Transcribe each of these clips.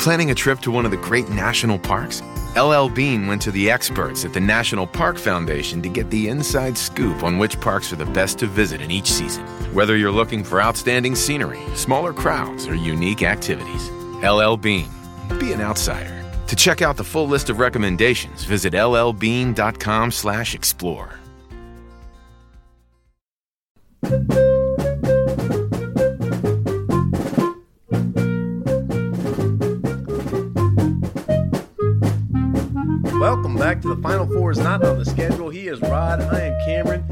Planning a trip to one of the great national parks? LL Bean went to the experts at the National Park Foundation to get the inside scoop on which parks are the best to visit in each season. Whether you're looking for outstanding scenery, smaller crowds, or unique activities, LL Bean. Be an outsider. To check out the full list of recommendations, visit llbean.com/explore. back to the Final Four is not on the schedule. He is Rod. I am Cameron.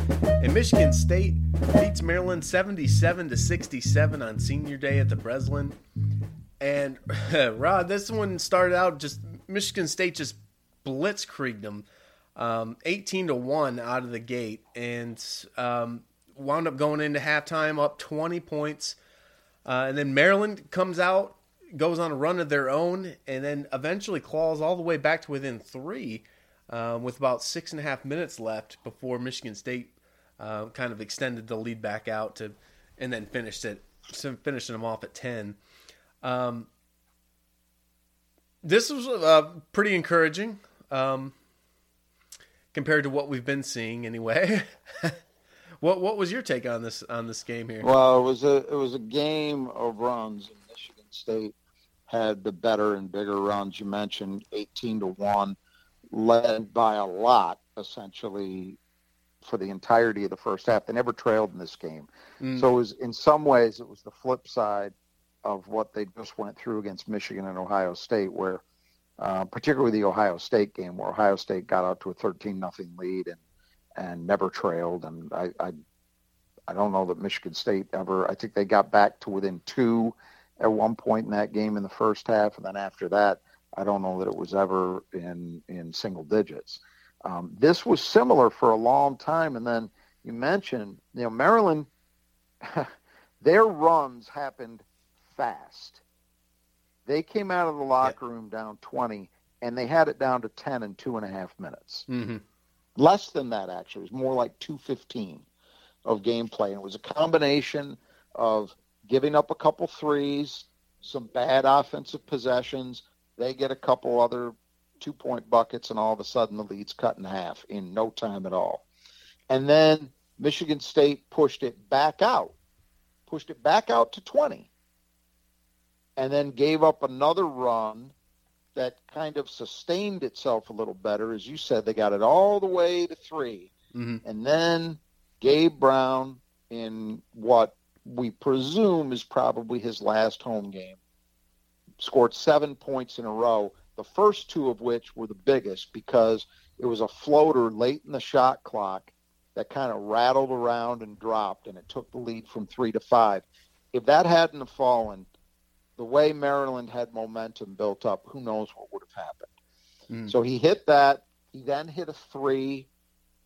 And Michigan State beats Maryland 77 to 67 on senior day at the Breslin. And Rod, this one started out just Michigan State just blitzkrieged them, um, 18 to one out of the gate, and um, wound up going into halftime up 20 points. Uh, and then Maryland comes out goes on a run of their own and then eventually claws all the way back to within three um, with about six and a half minutes left before Michigan State uh, kind of extended the lead back out to and then finished it finishing them off at 10 um, this was uh, pretty encouraging um, compared to what we've been seeing anyway. What what was your take on this on this game here? Well it was a it was a game of runs. Michigan State had the better and bigger runs. You mentioned 18 to 1, led by a lot, essentially, for the entirety of the first half. They never trailed in this game. Mm. So it was, in some ways, it was the flip side of what they just went through against Michigan and Ohio State, where uh, particularly the Ohio State game, where Ohio State got out to a 13 nothing lead and and never trailed. And I, I I don't know that Michigan State ever. I think they got back to within two at one point in that game in the first half, and then after that, I don't know that it was ever in in single digits. Um, this was similar for a long time, and then you mentioned, you know, Maryland, their runs happened fast. They came out of the locker yeah. room down 20, and they had it down to 10 in two and a half minutes. Mm-hmm. Less than that, actually. It was more like 215 of gameplay. And it was a combination of giving up a couple threes, some bad offensive possessions. They get a couple other two point buckets, and all of a sudden the lead's cut in half in no time at all. And then Michigan State pushed it back out, pushed it back out to 20, and then gave up another run that kind of sustained itself a little better. As you said, they got it all the way to 3 mm-hmm. And then Gabe Brown, in what we presume is probably his last home game. Scored seven points in a row, the first two of which were the biggest because it was a floater late in the shot clock that kind of rattled around and dropped, and it took the lead from three to five. If that hadn't have fallen, the way Maryland had momentum built up, who knows what would have happened. Mm. So he hit that. He then hit a three,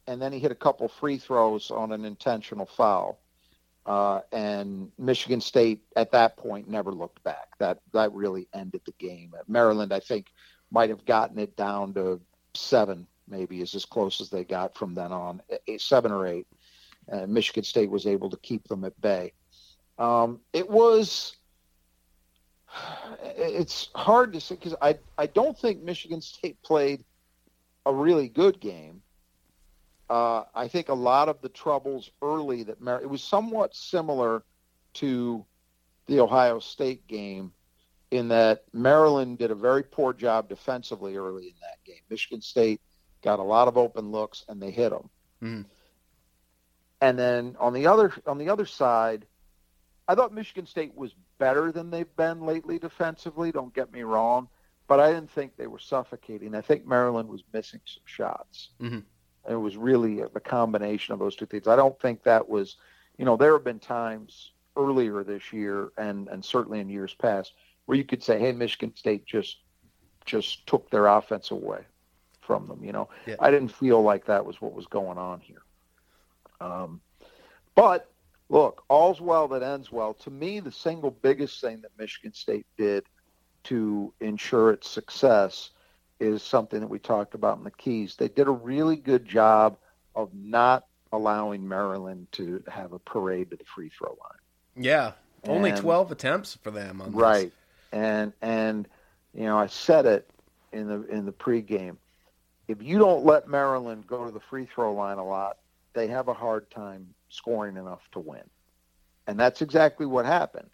and then he hit a couple free throws on an intentional foul. Uh, and Michigan State at that point never looked back. That that really ended the game. Maryland, I think, might have gotten it down to seven, maybe is as close as they got from then on, eight, seven or eight. And Michigan State was able to keep them at bay. Um, it was. It's hard to say because I I don't think Michigan State played a really good game uh, I think a lot of the troubles early that Mar- it was somewhat similar to the Ohio State game in that Maryland did a very poor job defensively early in that game. Michigan State got a lot of open looks and they hit them. Mm. And then on the other on the other side, I thought Michigan State was better than they've been lately defensively. Don't get me wrong, but I didn't think they were suffocating. I think Maryland was missing some shots. Mm-hmm. It was really a, a combination of those two things. I don't think that was, you know, there have been times earlier this year and and certainly in years past where you could say, hey, Michigan State just just took their offense away from them. You know, yeah. I didn't feel like that was what was going on here. Um, but look, all's well that ends well. To me, the single biggest thing that Michigan State did to ensure its success is something that we talked about in the Keys. They did a really good job of not allowing Maryland to have a parade to the free throw line. Yeah, only and, 12 attempts for them on Right. And and You know, I said it in the in the pregame. If you don't let Maryland go to the free throw line a lot, they have a hard time scoring enough to win. And that's exactly what happened.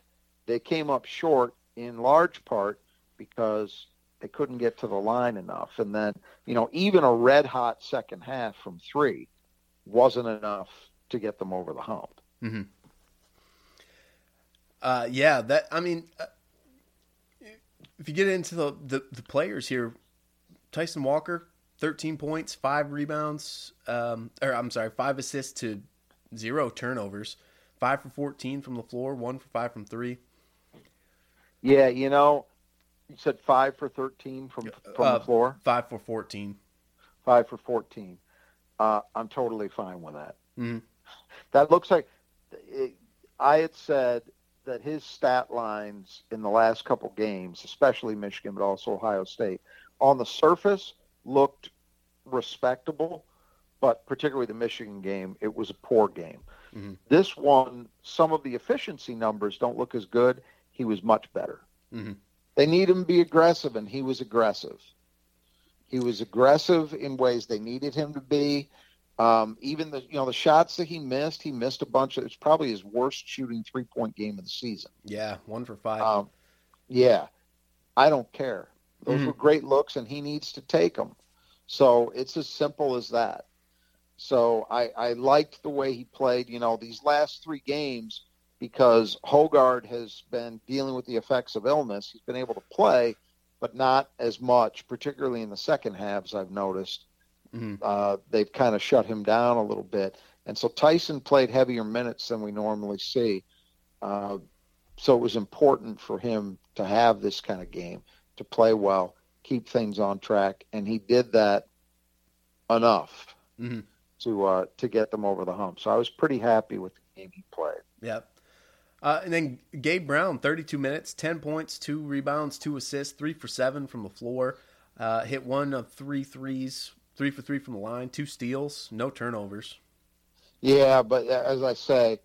They came up short in large part because they couldn't get to the line enough. And then, you know, even a red hot second half from three wasn't enough to get them over the hump. Mm-hmm. Uh, yeah, that I mean, uh, if you get into the, the, the players here, Tyson Walker, thirteen points, five rebounds, um, or I'm sorry, five assists to zero turnovers, five for fourteen from the floor, one for five from three. Yeah, you know, you said five for thirteen from from Uh, the floor, Five for fourteen. five for fourteen. Uh, I'm totally fine with that. Mhm. That looks like it, I had said that his stat lines in the last couple games, especially Michigan, but also Ohio State, on the surface looked respectable, but particularly the Michigan game, it was a poor game. Mhm. This one, some of the efficiency numbers don't look as good. He was much better. Mhm. They need him to be aggressive, and he was aggressive. He was aggressive in ways they needed him to be. Um, even the you know the shots that he missed, he missed a bunch of. It's probably his worst shooting three point game of the season. Yeah, one for five. Um, yeah, I don't care. Those Mhm. were great looks, and he needs to take them. So it's as simple as that. So I, I liked the way he played. You know, these last three games because Hoggard has been dealing with the effects of illness. He's been able to play, but not as much, particularly in the second halves. I've noticed Mhm. uh, they've kind of shut him down a little bit, and so Tyson played heavier minutes than we normally see. Uh, so it was important for him to have this kind of game, to play well, keep things on track, and he did that enough Mhm. to uh, to get them over the hump. So I was pretty happy with the game he played. Yep. Uh, and then Gabe Brown, 32 minutes, 10 points, two rebounds, two assists, three for seven from the floor. Uh, hit one of three threes, three for three from the line, two steals, no turnovers. Yeah, but as I say,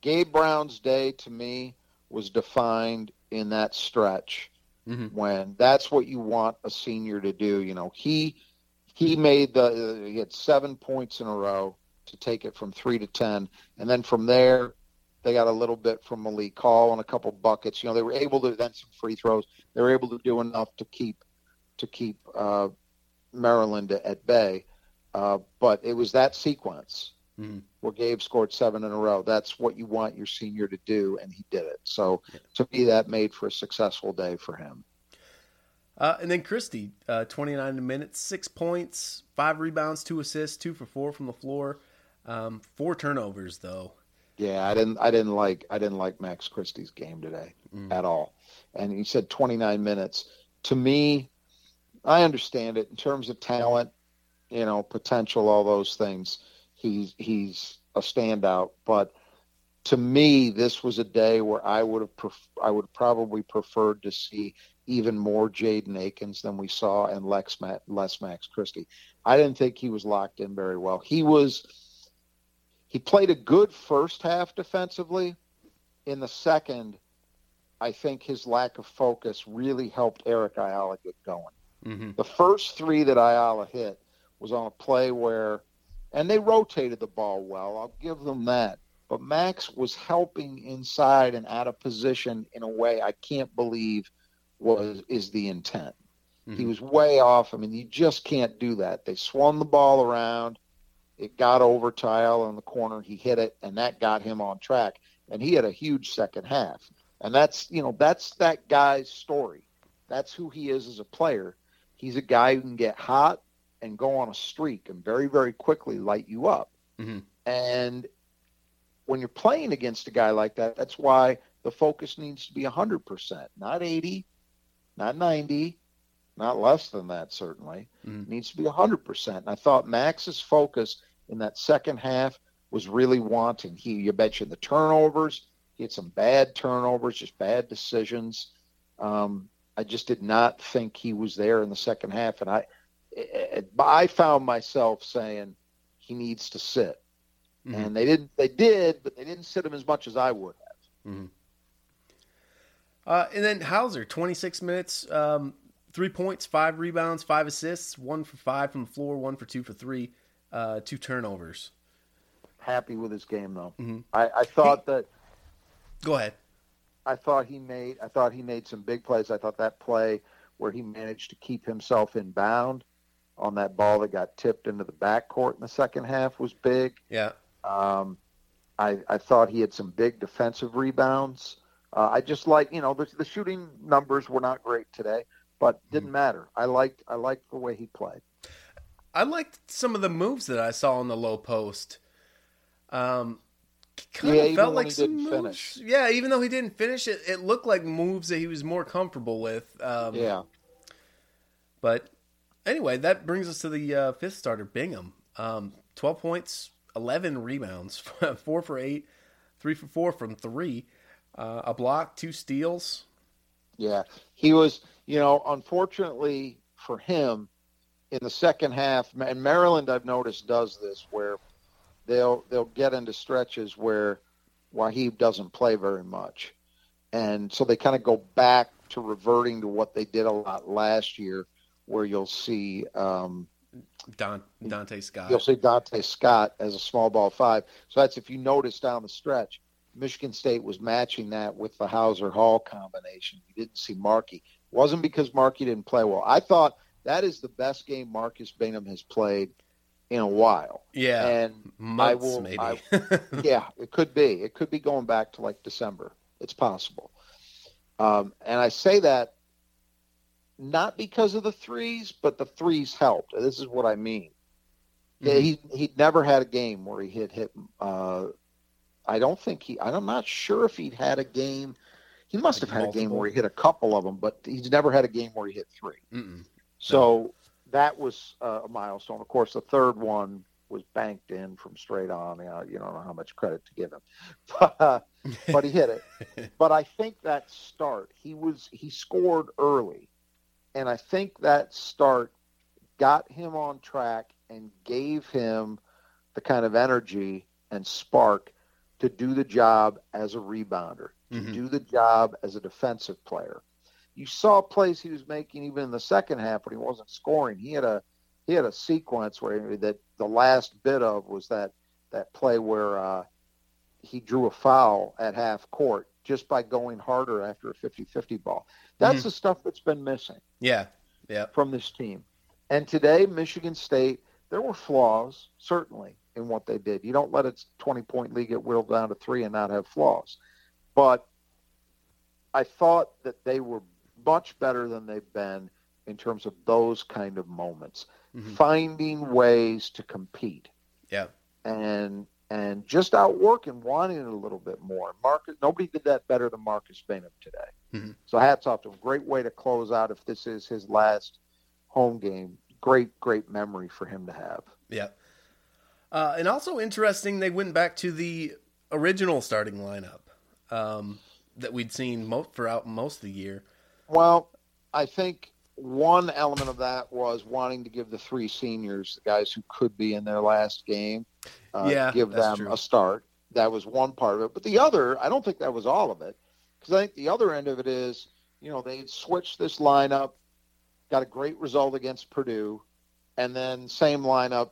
Gabe Brown's day to me was defined in that stretch Mhm. when that's what you want a senior to do. You know, he he made the he had seven points in a row to take it from three to ten, and then from there they got a little bit from Malik Hall and a couple buckets. You know, they were able to then some free throws. They were able to do enough to keep to keep uh, Maryland at bay. Uh, but it was that sequence Mhm. where Gabe scored seven in a row. That's what you want your senior to do, and he did it. So to me, that made for a successful day for him. Uh, and then Christie, uh, 29 minutes, six points, five rebounds, two assists, two for four from the floor, um, four turnovers though. Yeah, I didn't. I didn't like. I didn't like Max Christie's game today Mm. at all. And he said 29 minutes. To me, I understand it in terms of talent, you know, potential, all those things. He's he's a standout. But to me, this was a day where I would have pref- I would probably preferred to see even more Jaden Akins than we saw and Lex Ma- less Max Christie. I didn't think he was locked in very well. He was he played a good first half defensively. In the second, I think his lack of focus really helped Eric Ayala get going. Mm-hmm. The first three that Ayala hit was on a play where, and they rotated the ball well. I'll give them that. But Max was helping inside and out of position in a way I can't believe was is the intent. He Mhm. was way off. I mean, you just can't do that. They swung the ball around. It got over Ayala in the corner. He hit it, and that got him on track. And he had a huge second half. And that's you know that's that guy's story. That's who he is as a player. He's a guy who can get hot and go on a streak and very very quickly light you up. Mhm. And when you're playing against a guy like that, that's why the focus needs to be 100%, not 80, not 90, not less than that certainly. Mhm. It needs to be 100%. And I thought Max's focus in that second half was really wanting. He you mentioned the turnovers. He had some bad turnovers, just bad decisions. Um, I just did not think he was there in the second half, and I, I, I found myself saying he needs to sit, Mhm. and they didn't. They did, but they didn't sit him as much as I would have. Uh, and then Hauser, 26 minutes, um, three points, five rebounds, five assists, one for five from the floor, one for two for three, uh, two turnovers. Happy with his game though. Mhm. I, I thought that Go ahead. I thought he made I thought he made some big plays. I thought that play where he managed to keep himself in bound on that ball that got tipped into the backcourt in the second half was big. Yeah. Um, I, I thought he had some big defensive rebounds. Uh, I just like you know the, the shooting numbers were not great today, but didn't matter. I liked I liked the way he played. I liked some of the moves that I saw on the low post. Um, kind Yeah, of felt like some moves. finish. Yeah, even though he didn't finish it, it looked like moves that he was more comfortable with. Um, Yeah, But anyway, that brings us to the uh, fifth starter, Bingham. Um, 12 points, 11 rebounds, four for eight, three for four from three, uh, a block, two steals. yeah. He was you know unfortunately for him in the second half, and Maryland I've noticed does this where they'll they'll get into stretches where Wahab doesn't play very much, and so they kind of go back to reverting to what they did a lot last year, where you'll see um, Don, Donta Scott. you'll see Donta Scott as a small ball five. So that's if you notice down the stretch, Michigan State was matching that with the Hauser Hall combination. You didn't see Markey. wasn't because Markey didn't play well. I thought that is the best game Marcus Bingham has played in a while. yeah, And months will- maybe. I- yeah, it could be. It could be going back to like December. It's possible. Um, and I say that not because of the threes, but the threes helped. This is what I mean. Yeah, Mhm. he he'd never had a game where he hit hit. Uh, I don't think he. I'm not sure if he'd had a game. He must Like have had a game where he hit a couple of them, but he's never had a game where he hit three. Mm-mm. So that was uh, a milestone. Of course, the third one was banked in from straight on. You, know, you don't know how much credit to give him, but, uh, but he hit it. but I think that start, he was he scored early, and I think that start got him on track and gave him the kind of energy and spark to do the job as a rebounder, to Mhm. do the job as a defensive player. You saw plays he was making even in the second half when he wasn't scoring. He had a he had a sequence where that the last bit of was that that play where uh, he drew a foul at half court just by going harder after a 50-50 ball. That's Mhm. the stuff that's been missing Yeah, yeah, from this team. And today, Michigan State, there were flaws, certainly, in what they did. You don't let a 20 point lead get whittled down to three and not have flaws. But I thought that they were much better than they've been in terms of those kind of moments, Mhm. finding ways to compete yeah. and and just outwork and wanting it a little bit more. Marcus, nobody did that better than Marcus Bingham today. Mhm. So hats off to him. Great way to close out if this is his last home game. Great, great memory for him to have. Yeah. Uh, and also interesting, they went back to the original starting lineup um, that we'd seen mo- throughout most of the year. Well, I think one element of that was wanting to give the three seniors, the guys who could be in their last game, uh, Yeah, give them true. a start. That was one part of it. But the other, I don't think that was all of it. Because I think the other end of it is, you know, they switched this lineup, got a great result against Purdue, and then same lineup,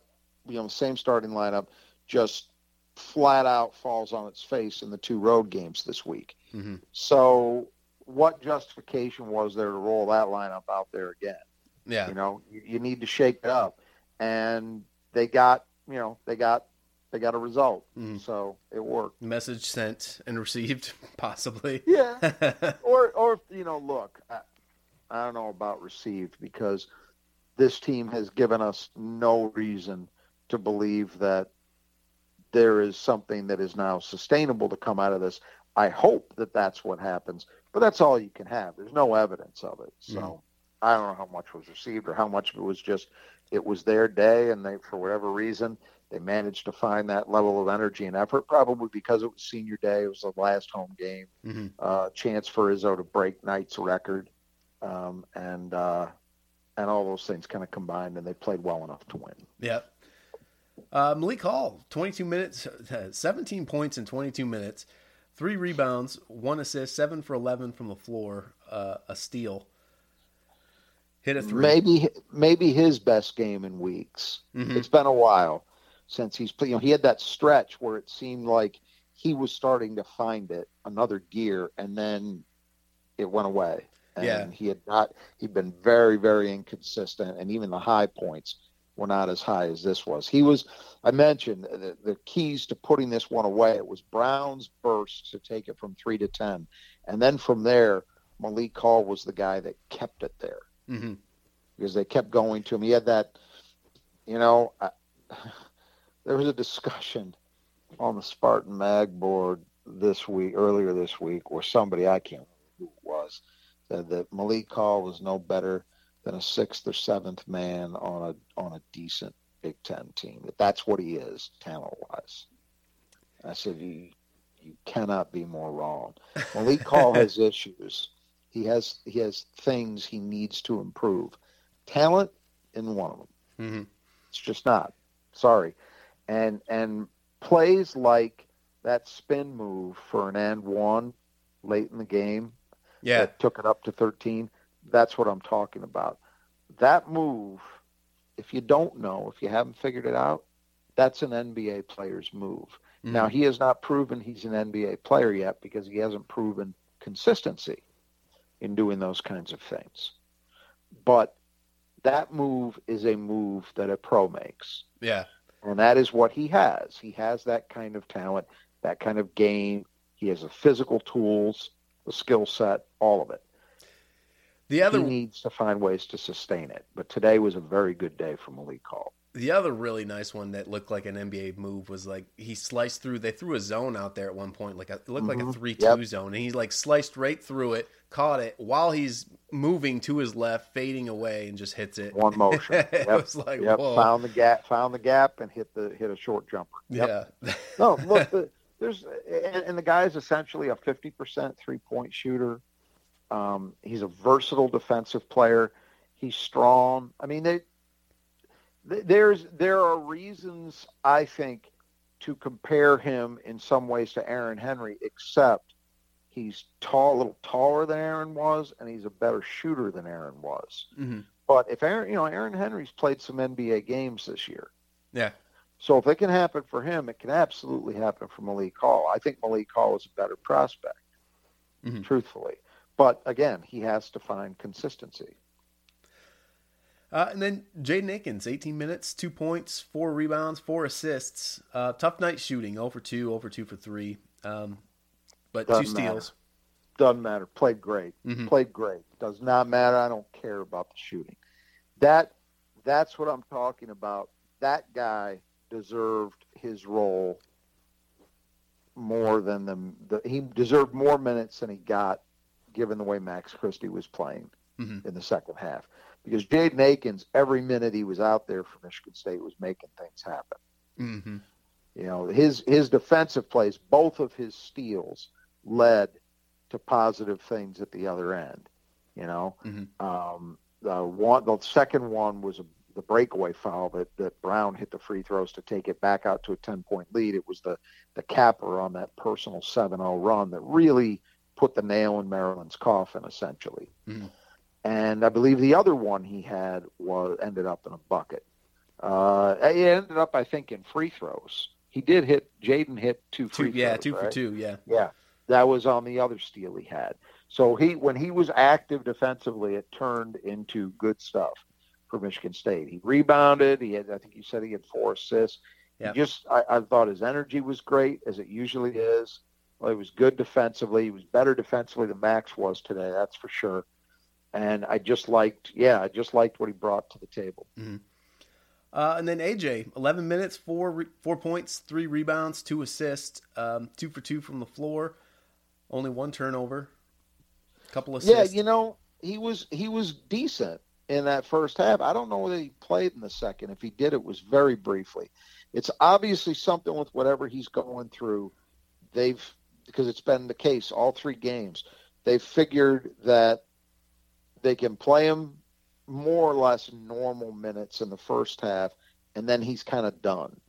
you know, same starting lineup, just flat out falls on its face in the two road games this week. Mhm. So, what justification was there to roll that lineup out there again? Yeah. You know, you, you need to shake it up, and they got, you know, they got, they got a result. Mhm. So it worked. Message sent and received, possibly. Yeah. or, or you know, look, I, I don't know about received because this team has given us no reason to believe that there is something that is now sustainable to come out of this. I hope that that's what happens, but that's all you can have. There's no evidence of it. So Mhm. I don't know how much was received or how much of it was just it was their day and they for whatever reason they managed to find that level of energy and effort probably because it was senior day it was the last home game Mhm. uh, chance for Izzo to break Knight's record um, and uh, and all those things kind of combined and they played well enough to win Yep. Uh, Malik Hall, 22 minutes, 17 points in 22 minutes, three rebounds, one assist, seven for 11 from the floor, uh, a steal. Hit a three. maybe maybe his best game in weeks. Mhm. It's been a while since he's played. You know, he had that stretch where it seemed like he was starting to find it, another gear, and then it went away. And Yeah. he had not. He'd been very, very inconsistent, and even the high points were not as high as this was. He was. I mentioned the, the keys to putting this one away. It was Brown's burst to take it from three to ten, and then from there, Malik Hall was the guy that kept it there Mhm. because they kept going to him. He had that, you know, I, there was a discussion on the Spartan Mag board this week, earlier this week, where somebody I can't remember who it was said that Malik Hall was no better than a sixth or seventh man on a on a decent Big Ten team. That that's what he is talent wise. I said you you cannot be more wrong. Malik Hall has issues. He has he has things he needs to improve. Talent in one of them. Mhm. It's just not. Sorry. And and plays like that spin move for an and one late in the game Yeah. that took it up to 13. That's what I'm talking about. That move, if you don't know, if you haven't figured it out, that's an NBA player's move. Mhm. Now, he has not proven he's an NBA player yet because he hasn't proven consistency in doing those kinds of things. But that move is a move that a pro makes. Yeah. And that is what he has. He has that kind of talent, that kind of game. He has the physical tools, the skill set, all of it. The other he needs to find ways to sustain it. But today was a very good day for Malik Hall. The other really nice one that looked like an NBA move was like he sliced through. They threw a zone out there at one point, like a, it looked like a Mhm. three-two Yep. zone, and he like sliced right through it, caught it while he's moving to his left, fading away, and just hits it. One motion. it Yep. was like Yep, whoa, found the gap, found the gap, and hit the hit a short jumper. Yep. yeah, No, look, the, there's and, and the guy's essentially a fifty percent three point shooter. Um, he's a versatile defensive player. He's strong. I mean, they, th- there's there are reasons I think to compare him in some ways to Aaron Henry, except he's tall, a little taller than Aaron was, and he's a better shooter than Aaron was. Mhm. But if Aaron, you know, Aaron Henry's played some NBA games this year. yeah, So if it can happen for him, it can absolutely happen for Malik Hall. I think Malik Hall is a better prospect, Mhm. truthfully. But again, he has to find consistency. Uh, and then Jaden Akins, 18 minutes, two points, four rebounds, four assists. Uh, tough night shooting, 0 for 2, 0 for 2 for 3. Um, but Doesn't two steals. Doesn't matter. Played great. Mhm. Played great. Does not matter. I don't care about the shooting. That that's what I'm talking about. That guy deserved his role more than the, the he deserved more minutes than he got given the way Max Christie was playing Mhm. in the second half. Because Jaden Akins, every minute he was out there for Michigan State was making things happen. hmm You know, his his defensive plays, both of his steals led to positive things at the other end. You know, Mhm. um, the one, the second one was a, the breakaway foul that, that Brown hit the free throws to take it back out to a ten point lead. It was the the capper on that personal 7-0 run that really put the nail in Maryland's coffin, essentially. Mhm. And I believe the other one he had was ended up in a bucket. Uh, it ended up, I think, in free throws. He did hit. Jaden hit two Two, free yeah, throws, two for two, yeah. Yeah, that was on the other steal he had. So he, when he was active defensively, it turned into good stuff for Michigan State. He rebounded. He had, I think you said he had four assists. Yeah. He just, I, I thought his energy was great, as it usually is. Well, he was good defensively. He was better defensively than Max was today. That's for sure. And I just liked, yeah, I just liked what he brought to the table. Uh, and then AJ, 11 minutes, four re- four points, three rebounds, two assists, um, two for two from the floor, only one turnover, couple of assists. Yeah, you know, he was he was decent in that first half. I don't know whether he played in the second. If he did, it was very briefly. It's obviously something with whatever he's going through. They've because it's been the case all three games. They've figured that they can play him more or less normal minutes in the first half, and then he's kind of done.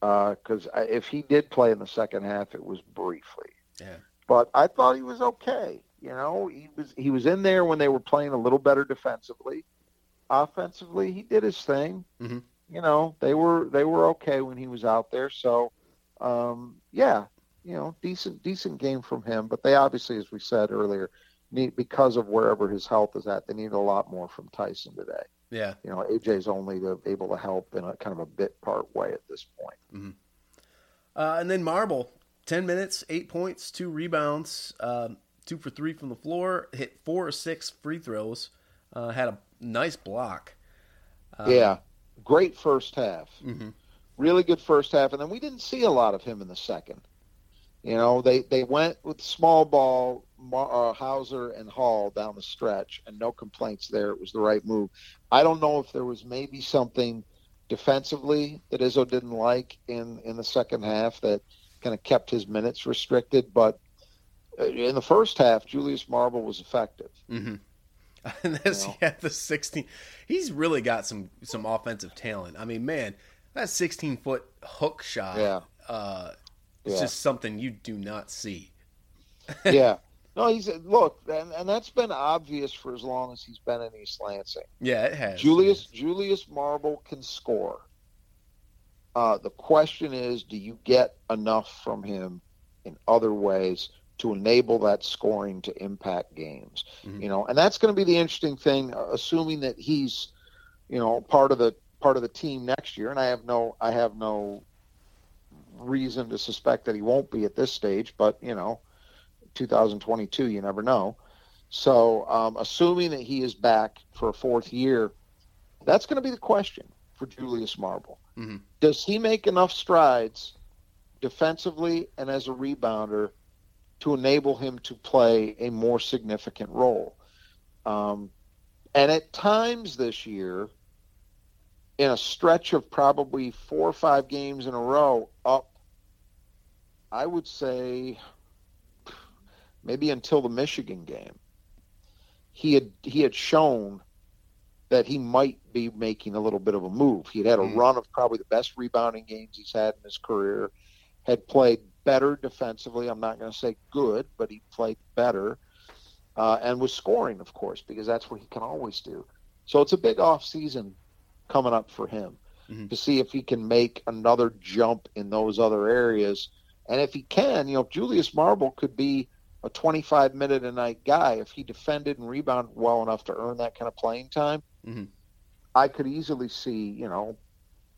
Because if he did play in the second half, it was briefly Yeah. but I thought he was okay. You know, he was he was in there when they were playing a little better defensively. Offensively, he did his thing. Mm-hmm. You know, they were they were okay when he was out there. So, um, yeah, you know, decent decent game from him. But they obviously, as we said earlier, need because of wherever his health is at, they need a lot more from Tyson today. Yeah. You know, AJ's only to, able to help in a kind of a bit part way at this point. Mm-hmm. Uh, and then Marble, ten minutes, eight points, two rebounds, um, two for three from the floor, hit four or six free throws, uh, had a nice block. Um, yeah, great first half. Mm-hmm. Really good first half, and then we didn't see a lot of him in the second. You know, they they went with small ball, uh, Hauser and Hall down the stretch, and no complaints there. It was the right move. I don't know if there was maybe something defensively that Izzo didn't like in in the second half that kind of kept his minutes restricted, but uh, in the first half, Julius Marble was effective. Mm-hmm. And this, you know? yeah, the sixteen. He's really got some some offensive talent. I mean, man, that sixteen foot hook shot. Yeah. Uh, it's yeah. just something you do not see. yeah. No, he's look, and, and that's been obvious for as long as he's been in East Lansing. Yeah, it has. Julius Julius Marble can score. Uh, the question is, do you get enough from him in other ways to enable that scoring to impact games? Mm-hmm. You know, and that's going to be the interesting thing. Uh, assuming that he's, you know, part of the part of the team next year, and I have no I have no reason to suspect that he won't be at this stage, but you know 2022. You never know. So, um, assuming that he is back for a fourth year, that's going to be the question for Julius Marble. Mm-hmm. Does he make enough strides defensively and as a rebounder to enable him to play a more significant role? Um, and at times this year, in a stretch of probably four or five games in a row, up, I would say maybe until the Michigan game, he had he had shown that he might be making a little bit of a move. He had had a mm. run of probably the best rebounding games he's had in his career. Had played better defensively. I'm not going to say good, but he played better, uh, and was scoring, of course, because that's what he can always do. So it's a big off season coming up for him mm-hmm. to see if he can make another jump in those other areas. And if he can, you know, Julius Marble could be a 25 minute a night guy, if he defended and rebounded well enough to earn that kind of playing time, mm-hmm. I could easily see, you know,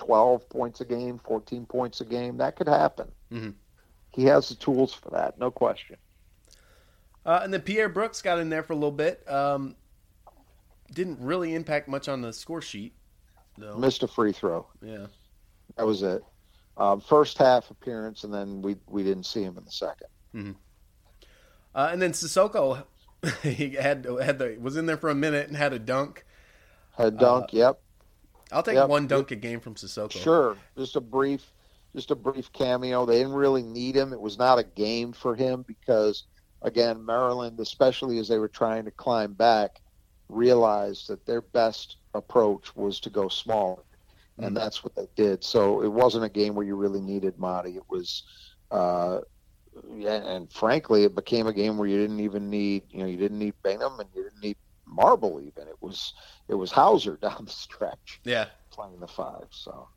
12 points a game, 14 points a game. That could happen. Mm-hmm. He has the tools for that, no question. Uh, and then Pierre Brooks got in there for a little bit. Um, didn't really impact much on the score sheet, though. Missed a free throw. Yeah, that was it. Um, first half appearance, and then we we didn't see him in the 2nd mm-hmm. Uh, and then Sissoko, he had had the was in there for a minute and had a dunk. Had a dunk. Uh, yep. I'll take yep. one dunk a game from Sissoko. Sure, just a brief, just a brief cameo. They didn't really need him. It was not a game for him because, again, Maryland, especially as they were trying to climb back, realized that their best approach was to go smaller, mm-hmm. and that's what they did. So it wasn't a game where you really needed Mady. It was. Uh, yeah, and frankly, it became a game where you didn't even need, you know, you didn't need Bingham and you didn't need Marble even. It was it was Hauser down the stretch. Yeah, playing the five. So,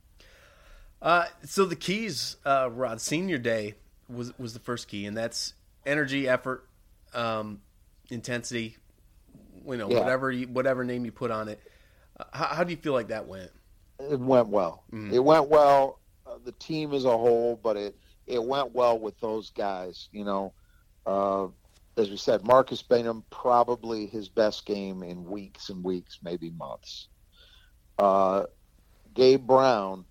uh, so the keys, uh, Rod, senior day was was the first key, and that's energy, effort, um, intensity. You know, yeah. whatever you, whatever name you put on it. Uh, how, how, do you feel like that went? It went well. Mm-hmm. It went well. Uh, the team as a whole, but it it went well with those guys. You know, uh, as we said, Marcus Bingham probably his best game in weeks and weeks, maybe months. Uh, Gabe Brown,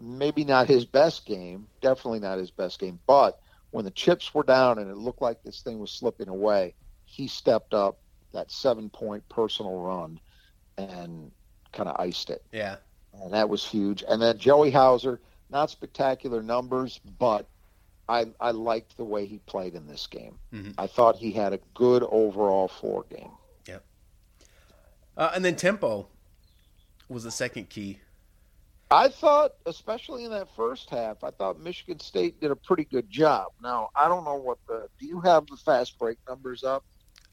maybe not his best game, definitely not his best game, but when the chips were down and it looked like this thing was slipping away, he stepped up that seven point personal run and kind of iced it. Yeah. And that was huge. And then Joey Hauser, not spectacular numbers, but I, I liked the way he played in this game. Mm-hmm. I thought he had a good overall floor game. Yep. Uh, and then tempo was the second key. I thought, especially in that first half, I thought Michigan State did a pretty good job. Now, I don't know what the. Do you have the fast break numbers up?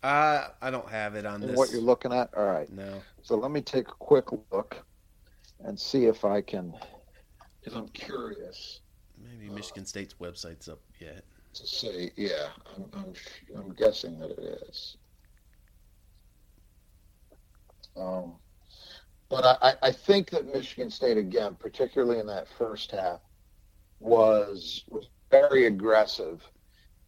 Uh, I don't have it on this. What you're looking at? All right. No. So let me take a quick look and see if I can, because I'm curious. Maybe Michigan State's website's up yet. To say, yeah, I'm, I'm, I'm guessing that it is. Um, but I, I think that Michigan State, again, particularly in that first half, was was very aggressive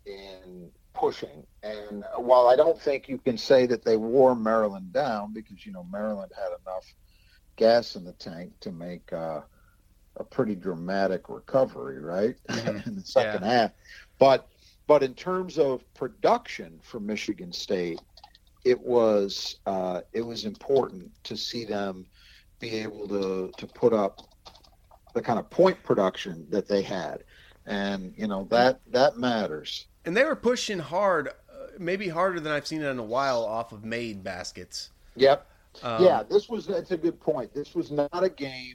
in pushing. And while I don't think you can say that they wore Maryland down, because you know Maryland had enough gas in the tank to make uh, a pretty dramatic recovery, right, Mm-hmm. in the second Yeah. half. But but in terms of production for Michigan State, it was uh, it was important to see them be able to to put up the kind of point production that they had, and you know that that matters. And they were pushing hard, uh, maybe harder than I've seen it in a while, off of made baskets. Yep. Um, yeah, this was that's a good point. This was not a game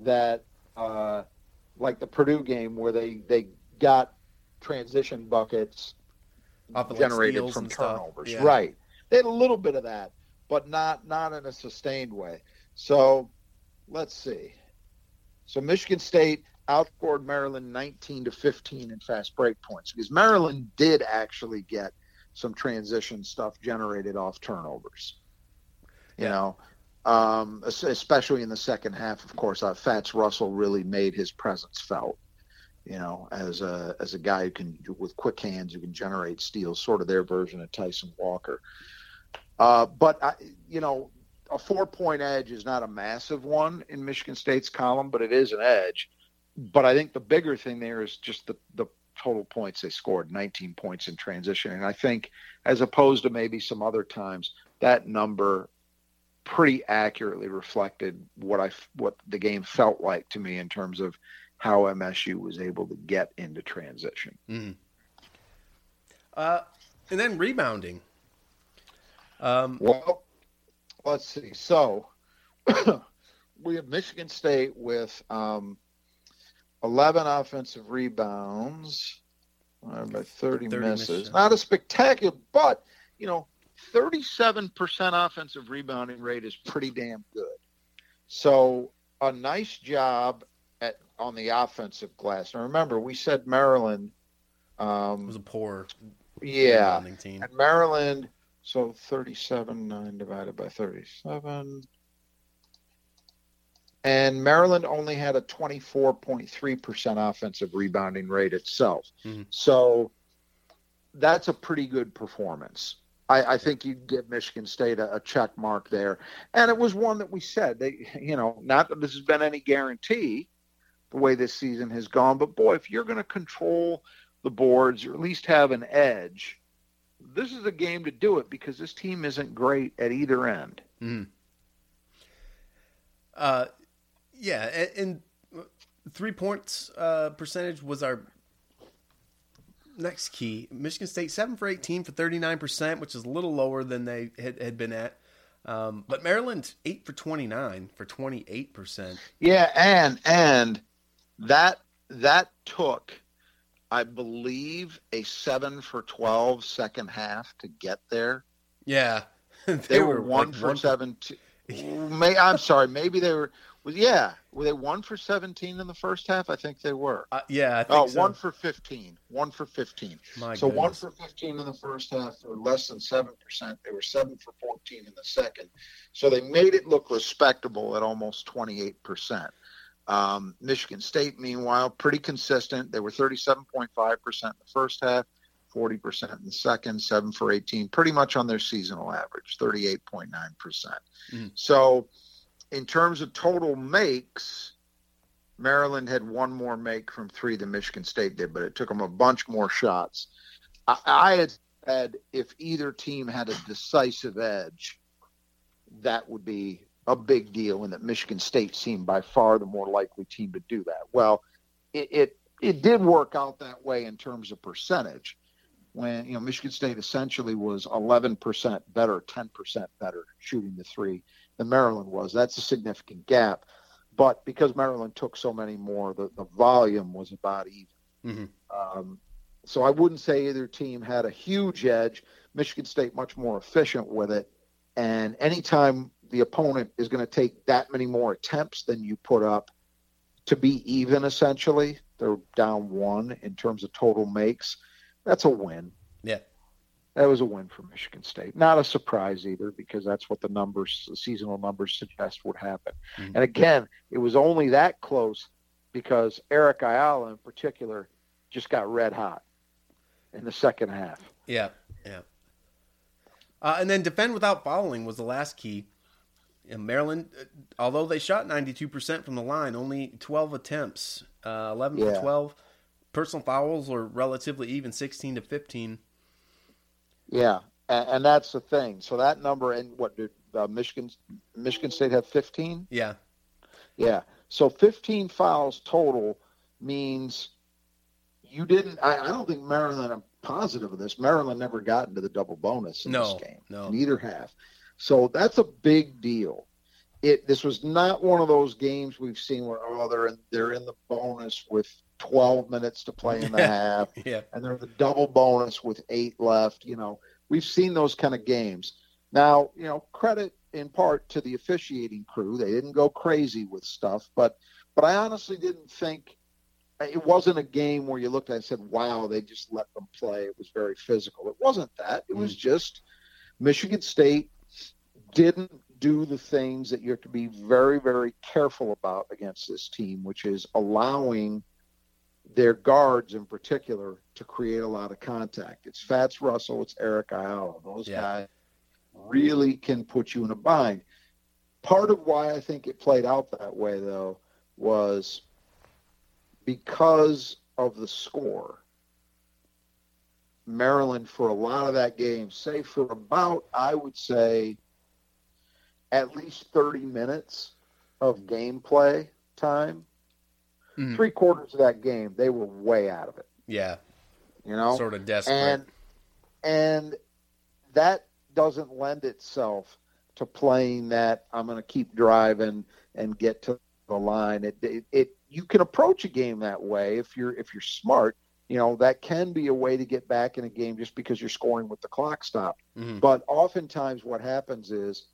that uh, like the Purdue game where they they got transition buckets Off of, generated steals from turnovers. Yeah. Right. They had a little bit of that, but not not in a sustained way. So let's see. So Michigan State outscored Maryland 19 to 15 in fast break points because Maryland did actually get some transition stuff generated off turnovers. You Yeah. know, um, especially in the second half. Of course, uh, Fatts Russell really made his presence felt. You know, as a as a guy who can with quick hands who can generate steals, sort of their version of Tyson Walker. Uh, but I, you know, a four point edge is not a massive one in Michigan State's column, but it is an edge. But I think the bigger thing there is just the the total points they scored 19 points in transition and i think as opposed to maybe some other times that number pretty accurately reflected what i what the game felt like to me in terms of how msu was able to get into transition Mhm. Uh, and then rebounding. Um, well let's see so we have michigan state with um, 11 offensive rebounds uh, by 30, 30 misses. misses. Not a spectacular, but you know, 37% offensive rebounding rate is pretty damn good. So a nice job at on the offensive glass. Now remember, we said Maryland. it Um, was a poor yeah, rebounding team. and Maryland. So 37 nine divided by 37. And Maryland only had a 24.3% offensive rebounding rate itself. Mhm. So that's a pretty good performance. I, I think you'd give Michigan State a, a check mark there. And it was one that we said they, you know, not that this has been any guarantee the way this season has gone, but boy, if you're going to control the boards or at least have an edge, this is a game to do it because this team isn't great at either end. Mhm. Uh, yeah, and, and three points uh, percentage was our next key. Michigan State seven for eighteen for thirty nine percent, which is a little lower than they had, had been at. Um, but Maryland eight for twenty nine for twenty eight percent. Yeah, and and that that took, I believe, a seven for 12 second half to get there. Yeah, They, were, one like, for seventeen. May I'm sorry, maybe they were. Well, yeah, were they one for seventeen in the first half? I think they were. Uh, yeah, I think Oh, so. one for fifteen. One for fifteen. My so one for fifteen in the first half, or less than seven percent. They were seven for fourteen in the second. So they made it look respectable at almost twenty-eight percent. Um, Michigan State, meanwhile, pretty consistent. They were thirty-seven point five percent in the first half, forty percent in the second, seven for eighteen, pretty much on their seasonal average, thirty-eight point nine percent. Mhm. So, in terms of total makes, Maryland had one more make from three than Michigan State did, but it took them a bunch more shots. I, I had said if either team had a decisive edge, that would be a big deal, and that Michigan State seemed by far the more likely team to do that. Well, it it, it did work out that way in terms of percentage. When you know Michigan State essentially was 11% better, 10% better shooting the three than Maryland was. That's a significant gap. but because Maryland took so many more, the, the volume was about even. Mm-hmm. Um, so I wouldn't say either team had a huge edge. Michigan State much more efficient with it, and anytime the opponent is going to take that many more attempts than you put up to be even, essentially, they're down one in terms of total makes. That's a win. Yeah. That was a win for Michigan State. Not a surprise either, because that's what the numbers, the seasonal numbers suggest would happen. Mhm. And again, it was only that close because Eric Ayala in particular just got red hot in the second half. Yeah, yeah. Uh, and then defend without fouling was the last key. And Maryland, uh, although they shot 92% from the line, only 12 attempts, uh, 11 Yeah. to 12. Personal fouls were relatively even, 16 to 15. Yeah, and, and that's the thing. So that number, and what did uh, Michigan Michigan State have? Fifteen. Yeah, Yeah. So 15 fouls total means you didn't. I, I don't think Maryland. I'm positive of this. Maryland never got into the double bonus in No, this game. no. Neither half. So that's a big deal. It. This was not one of those games we've seen where oh they're in they're in the bonus with 12 minutes to play in the half yeah, and they're the double bonus with eight left. You know, we've seen those kind of games. Now, you know, credit in part to the officiating crew. They didn't go crazy with stuff, but but I honestly didn't think it wasn't a game where you looked at and said, "Wow, they just let them play." It was very physical. It wasn't that. It was mm. just Michigan State didn't do the things that you have to be very, very careful about against this team, which is allowing their guards in particular to create a lot of contact. It's Fatts Russell, it's Eric Ayala. Those Yeah. guys really can put you in a bind. Part of why I think it played out that way, though, was because of the score. Maryland, for a lot of that game, say for about, I would say, at least 30 minutes of gameplay time, Mhm. three quarters of that game, they were way out of it. yeah. You know? Sort of desperate. and and that doesn't lend itself to playing that I'm going to keep driving and get to the line. It, it, it you can approach a game that way if you're if you're smart. You know that can be a way to get back in a game just because you're scoring with the clock stopped. Mhm. But oftentimes, what happens is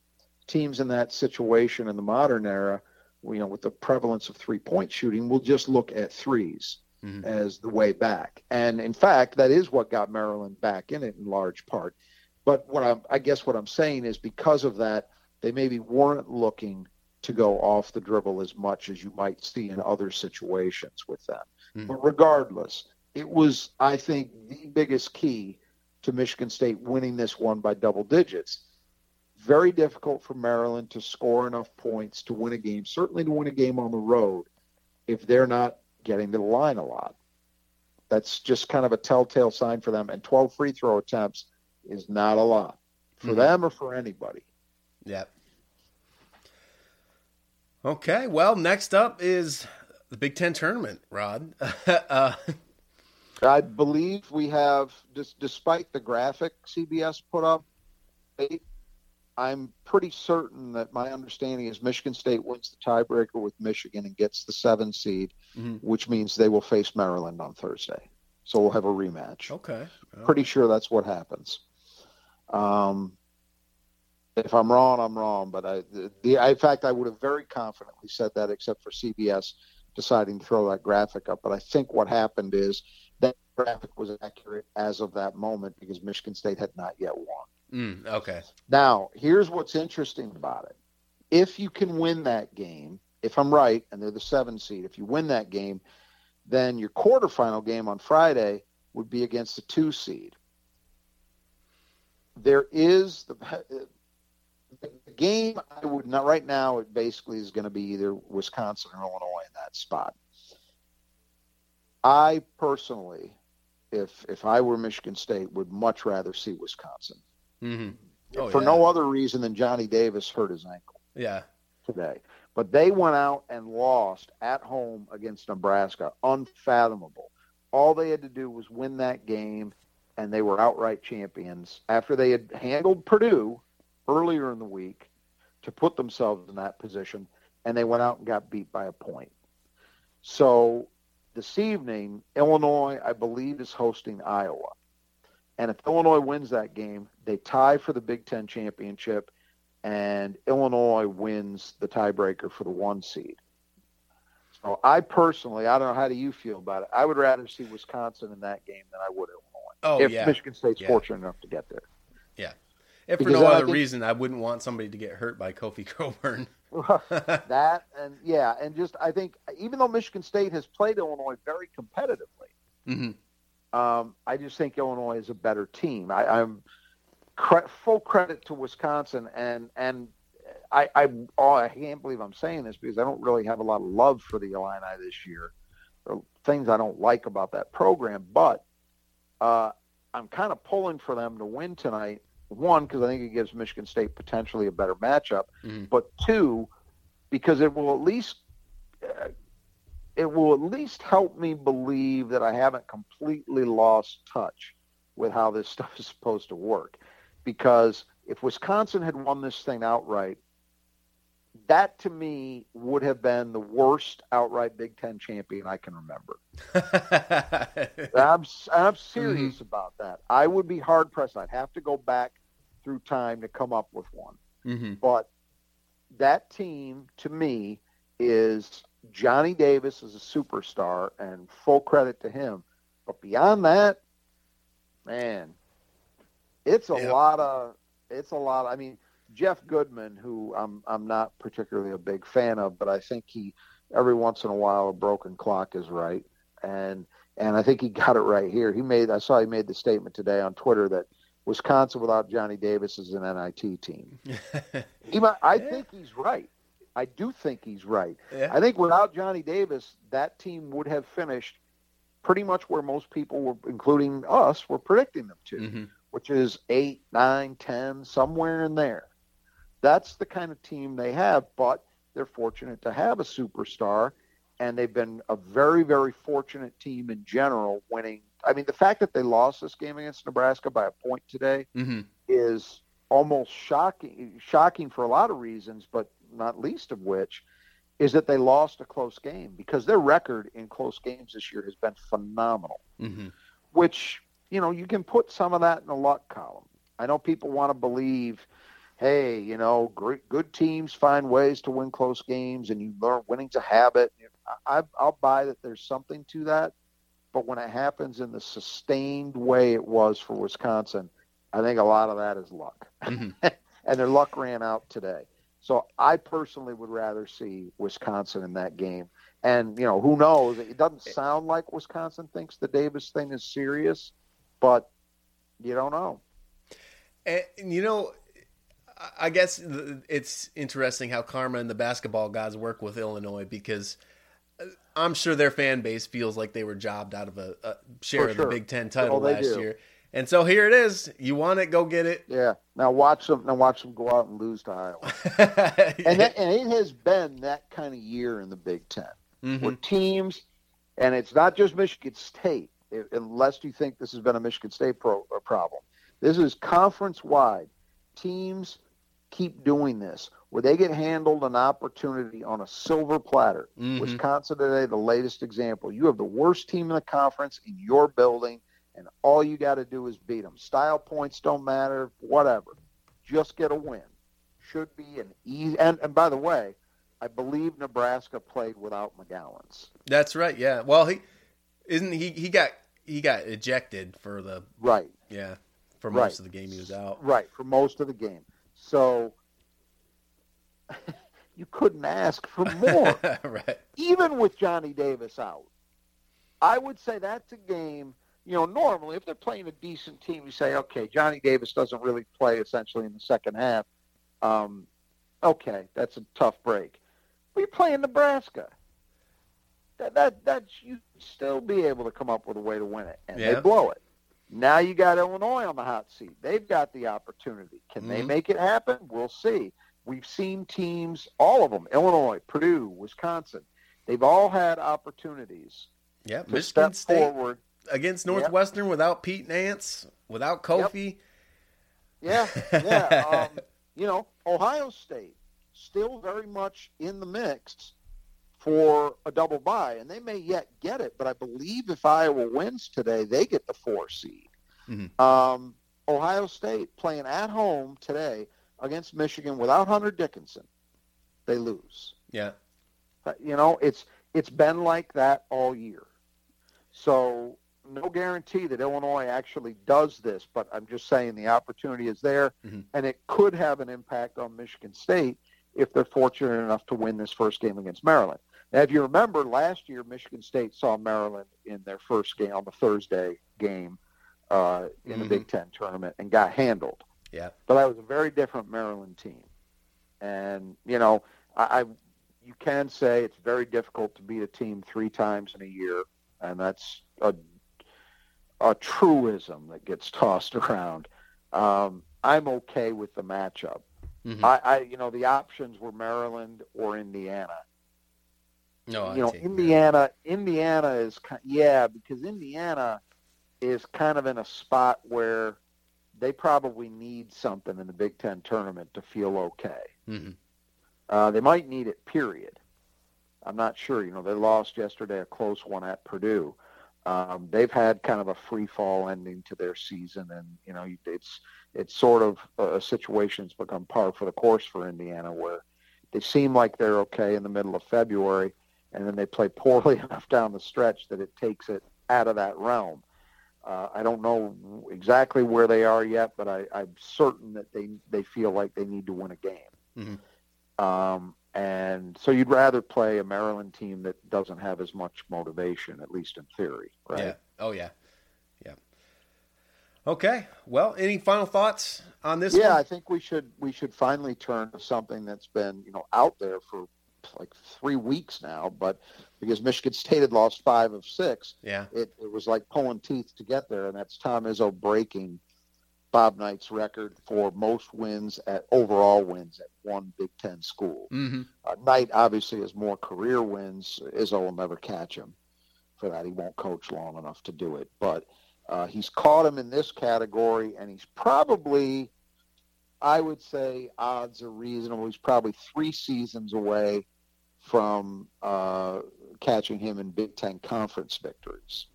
teams in that situation in the modern era, you know, with the prevalence of three point shooting, we'll just look at 3s Mhm. as the way back. And in fact, that is what got Maryland back in it in large part. But what I'm, I guess what I'm saying is because of that, they maybe weren't looking to go off the dribble as much as you might see in other situations with them. Hmm. But regardless, it was, I think, the biggest key to Michigan State winning this one by double digits. Very difficult for Maryland to score enough points to win a game, certainly to win a game on the road, if they're not getting to the line a lot. That's just kind of a telltale sign for them. And 12 free throw attempts is not a lot for Mhm. them or for anybody. Yeah. Okay, well, next up is the Big Ten tournament, Rod. uh, I believe we have, just despite the graphic CBS put up, they- I'm pretty certain that my understanding is Michigan State wins the tiebreaker with Michigan and gets the seven seed, Mhm. which means they will face Maryland on Thursday. So we'll have a rematch. okay. Pretty sure that's what happens. Um, if I'm wrong, I'm wrong. But I, the, the, in fact, I would have very confidently said that, except for CBS deciding to throw that graphic up. But I think what happened is that graphic was accurate as of that moment because Michigan State had not yet won. Mm, okay. Now, here's what's interesting about it. If you can win that game, if I'm right, and they're the seven seed, if you win that game, then your quarterfinal game on Friday would be against the two seed. There is the, the game I would not right now. It basically is going to be either Wisconsin or Illinois in that spot. I personally, if if I were Michigan State, would much rather see Wisconsin hmm Oh, for yeah. no other reason than Johnny Davis hurt his ankle Yeah. today. But they went out and lost at home against Nebraska. Unfathomable. All they had to do was win that game, and they were outright champions after they had handled Purdue earlier in the week to put themselves in that position. and they went out and got beat by a point. So this evening, Illinois, I believe, is hosting Iowa. And if Illinois wins that game, they tie for the Big Ten championship, and Illinois wins the tiebreaker for the one seed. So I personally, I don't know how do you feel about it. I would rather see Wisconsin in that game than I would Illinois. Oh if yeah, Michigan State's Yeah. fortunate enough to get there. Yeah. If for because no I other think- reason, I wouldn't want somebody to get hurt by Kofi Cockburn. that and yeah, and just I think even though Michigan State has played Illinois very competitively, hmm um, I just think Illinois is a better team. I, I'm cre- full credit to Wisconsin, and and I I, oh, I can't believe I'm saying this because I don't really have a lot of love for the Illini this year, There are things I don't like about that program, but uh, I'm kind of pulling for them to win tonight. One, because I think it gives Michigan State potentially a better matchup, Mhm. but two, because it will at least it will at least help me believe that I haven't completely lost touch with how this stuff is supposed to work. Because if Wisconsin had won this thing outright, that to me would have been the worst outright Big Ten champion I can remember. I'm I'm serious about that. I would be hard pressed. I'd have to go back through time to come up with one. hmm But that team, to me, is Johnny Davis is a superstar, and full credit to him. But beyond that, man, it's a Yep. lot of it's a lot. I mean, Jeff Goodman, who I'm I'm not particularly a big fan of, but I think he every once in a while a broken clock is right, and and I think he got it right here. He made I saw he made the statement today on Twitter that Wisconsin without Johnny Davis is an NIT team. He might, I Yeah. think he's right. I do think he's right. yeah. I think without Johnny Davis, that team would have finished pretty much where most people were, including us, were predicting them to, hmm which is eight, nine, ten, somewhere in there. That's the kind of team they have, but they're fortunate to have a superstar, and they've been a very, very fortunate team in general, winning. I mean, the fact that they lost this game against Nebraska by a point today hmm is almost shocking shocking for a lot of reasons, but not least of which is that they lost a close game because their record in close games this year has been phenomenal. hmm Which, you know, you can put some of that in the luck column. I know people want to believe, hey, you know, great, good teams find ways to win close games and you learn winning's a habit. I, I'll buy that there's something to that. But when it happens in the sustained way it was for Wisconsin, I think a lot of that is luck. Mhm. and their luck ran out today. So I personally would rather see Wisconsin in that game. And, you know, who knows? It doesn't sound like Wisconsin thinks the Davis thing is serious, but you don't know. And, you know, I- guess it's interesting how Karma and the basketball guys work with Illinois because uh, I'm sure their fan base feels like they were jobbed out of a, a share For of the. Big Ten title last year. And so here it is. You want it, go get it. Yeah. Now watch them. Now watch them go out and lose to Iowa. And that, and it has been that kind of year in the Big 10 Mhm. where teams, and it's not just Michigan State, i- unless you think this has been a Michigan State pro, problem. This is conference wide. Teams keep doing this where they get handled an opportunity on a silver platter. Mhm. Wisconsin today, the latest example. You have the worst team in the conference in your building, and all you got to do is beat them. Style points don't matter, whatever. Just get a win. Should be an easy. And, and by the way, I believe Nebraska played without McGowens. That's right. Yeah. Well, he isn't he. He got he got ejected for the Right, yeah for Right. most of the game. He was out. right, for most of the game. So you couldn't ask for more. right. even with Johnny Davis out, I would say that's a game. You know, normally if they're playing a decent team, you say, okay, Johnny Davis doesn't really play essentially in the second half. Um, okay, that's a tough break. But you're playing Nebraska. That that that you still be able to come up with a way to win it, and Yeah. they blow it. Now you got Illinois on the hot seat. They've got the opportunity. Can they Mhm. make it happen? We'll see. We've seen teams, all of them, Illinois, Purdue, Wisconsin. They've all had opportunities Yeah. Michigan step State forward. Against Yep. Northwestern without Pete Nance, without Kofi. Yeah, yeah. Um, you know, Ohio State still very much in the mix for a double bye, and they may yet get it. But I believe if Iowa wins today, they get the four seed. Mm-hmm. Um, Ohio State playing at home today against Michigan without Hunter Dickinson, they lose. Yeah, uh, you know it's it's been like that all year. So no guarantee that Illinois actually does this, but I'm just saying the opportunity is there, mm-hmm. and it could have an impact on Michigan State if they're fortunate enough to win this first game against Maryland. Now, if you remember, last year Michigan State saw Maryland in their first game on the Thursday game uh, in mm-hmm. the Big Ten tournament and got handled. Yeah, but that was a very different Maryland team, and you know, I, I you can say it's very difficult to beat a team three times in a year, and that's a a truism that gets tossed around. Um, I'm okay with the matchup. Mm-hmm. I, I, you know, the options were Maryland or Indiana. No, you know, Indiana. Indiana is yeah, because Indiana is kind of in a spot where they probably need something in the Big Ten tournament to feel okay. Mm-hmm. Uh, they might need it. Period. I'm not sure. You know, they lost yesterday a close one at Purdue. Um, they've had kind of a free fall ending to their season, and you know, it's it's sort of a situation that's become par for the course for Indiana, where they seem like they're okay in the middle of February, and then they play poorly enough down the stretch that it takes it out of that realm. Uh, I don't know exactly where they are yet, but I, I'm certain that they they feel like they need to win a game. Mm-hmm. Um, and so you'd rather play a Maryland team that doesn't have as much motivation, at least in theory, right? Yeah. Oh yeah. Yeah. Okay. Well, any final thoughts on this? Yeah, one? I think we should we should finally turn to something that's been you know out there for like three weeks now, but because Michigan State had lost five of six, yeah, it, it was like pulling teeth to get there, and that's Tom Izzo breaking Bob Knight's record for most wins at overall wins at one Big Ten school. Mm-hmm. Uh, Knight obviously has more career wins. Izzo will never catch him for that. He won't coach long enough to do it, but uh, he's caught him in this category, and he's probably I would say odds are reasonable. He's probably three seasons away from uh, catching him in Big Ten conference victories.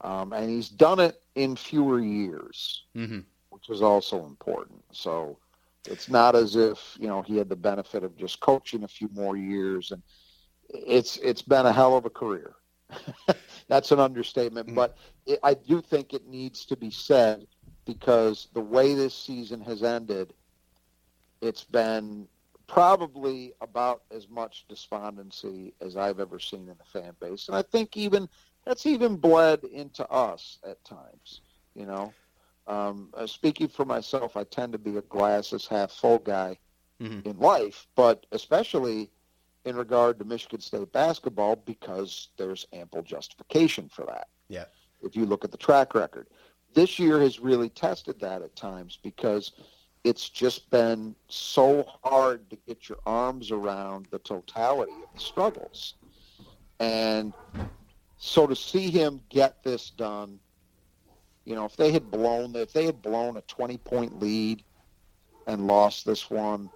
Um, and he's done it in fewer years, mm-hmm. which is also important. So it's not as if you know he had the benefit of just coaching a few more years, and it's it's been a hell of a career. That's an understatement, mm-hmm. but it, I do think it needs to be said because the way this season has ended, it's been probably about as much despondency as I've ever seen in the fan base. And I think even that's even bled into us at times, you know. Um, uh, speaking for myself, I tend to be a glasses half full guy mm-hmm. in life, but especially in regard to Michigan State basketball because there's ample justification for that. Yeah. If you look at the track record this year has really tested that at times because it's just been so hard to get your arms around the totality of the struggles. And so to see him get this done, you know, if they had blown if they had blown a 20 point lead and lost this one,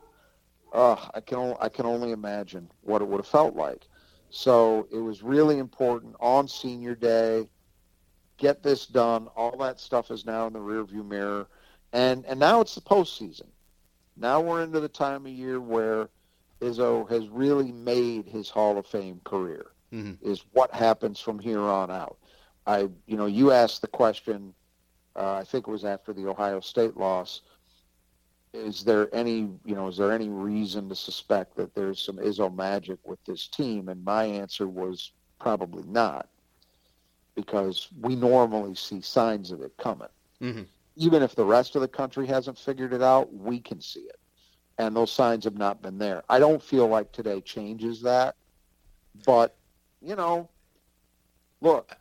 uh, I can I can only imagine what it would have felt like. So it was really important on senior day get this done. All that stuff is now in the rearview mirror, and and now it's the postseason. Now we're into the time of year where Izzo has really made his Hall of Fame career. Mm-hmm. Is what happens from here on out. I, you know, you asked the question. Uh, I think it was after the Ohio State loss. Is there any, you know, is there any reason to suspect that there's some Izzo magic with this team? And my answer was probably not because we normally see signs of it coming. Mm-hmm. Even if the rest of the country hasn't figured it out, we can see it. And those signs have not been there. I don't feel like today changes that. But, you know, look,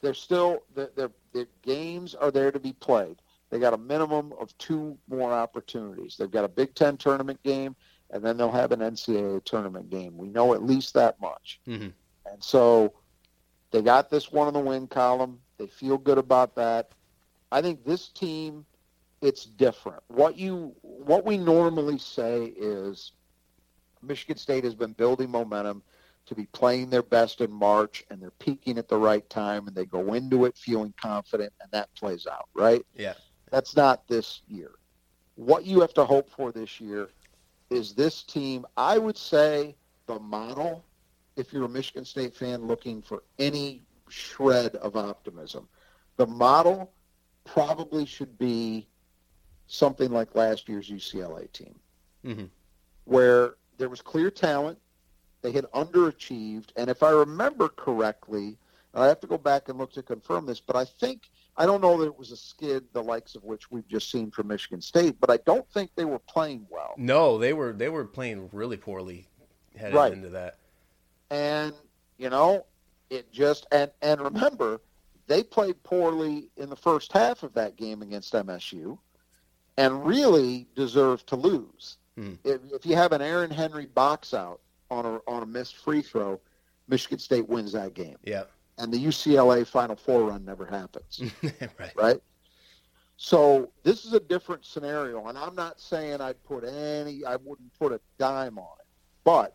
they're still, the games are there to be played. They got a minimum of two more opportunities. They've got a Big Ten tournament game, and then they'll have an NCAA tournament game. We know at least that much. Mm-hmm. And so they got this one in the win column. They feel good about that. I think this team it's different. What you what we normally say is Michigan State has been building momentum to be playing their best in March and they're peaking at the right time and they go into it feeling confident and that plays out, right? Yeah. That's not this year. What you have to hope for this year is this team, I would say the model, if you're a Michigan State fan looking for any shred of optimism, the model probably should be something like last year's UCLA team, mm-hmm. where there was clear talent. They had underachieved. And if I remember correctly, I have to go back and look to confirm this, but I think I don't know that it was a skid the likes of which we've just seen from Michigan State, but I don't think they were playing well. No, they were they were playing really poorly headed right. into that. And you know, it just and and remember, they played poorly in the first half of that game against MSU and really deserved to lose. Hmm. If, if you have an Aaron Henry box out on a on a missed free throw, Michigan State wins that game. Yeah. And the UCLA Final Four run never happens. right. Right. So this is a different scenario, and I'm not saying I'd put any, I wouldn't put a dime on it. But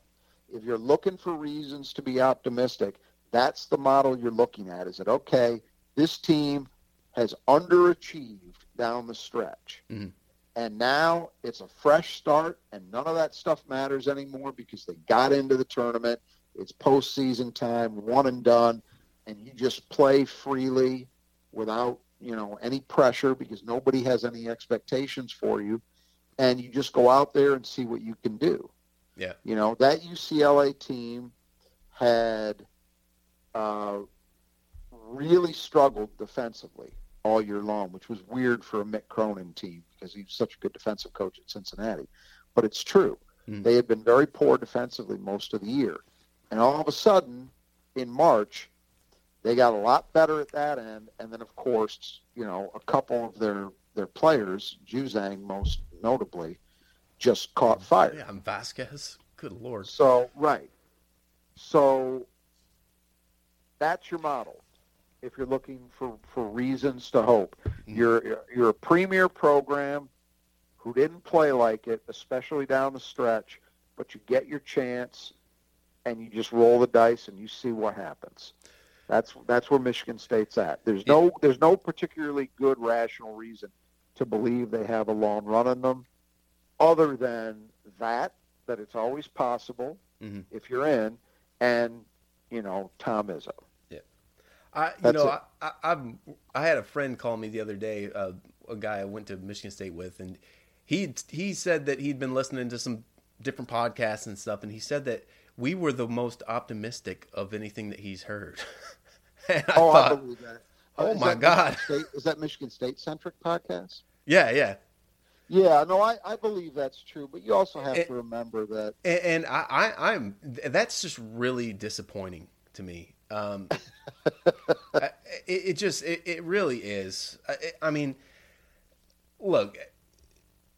if you're looking for reasons to be optimistic, that's the model you're looking at. Is it okay? This team has underachieved down the stretch. Mm-hmm. And now it's a fresh start, and none of that stuff matters anymore because they got into the tournament. It's postseason time, one and done, and you just play freely without you know any pressure because nobody has any expectations for you, and you just go out there and see what you can do. Yeah, you know that UCLA team had uh, really struggled defensively all year long, which was weird for a Mick Cronin team because he's such a good defensive coach at Cincinnati. But it's true. Mm. They had been very poor defensively most of the year. And all of a sudden, in March, they got a lot better at that end. And then, of course, you know, a couple of their, their players, Juzang most notably, just caught fire. Yeah, and Jaquez. Good Lord. So, right. So that's your model if you're looking for, for reasons to hope. Mm-hmm. You're you're a premier program who didn't play like it, especially down the stretch, but you get your chance and you just roll the dice and you see what happens. That's that's where Michigan State's at. There's no there's no particularly good rational reason to believe they have a long run in them, other than that that it's always possible mm-hmm. if you're in, and you know Tom Izzo. I, you know, I, I, I've, I had a friend call me the other day, uh, a guy I went to Michigan State with, and he he said that he'd been listening to some different podcasts and stuff, and he said that we were the most optimistic of anything that he's heard. I oh, thought, I believe that. Oh my God! State, is that Michigan State centric podcast? Yeah, yeah. Yeah, no, I, I believe that's true, but you also have to remember that. And, and I, I, I'm that's just really disappointing to me. Um, it, it, just it, it really is. I, I mean, look,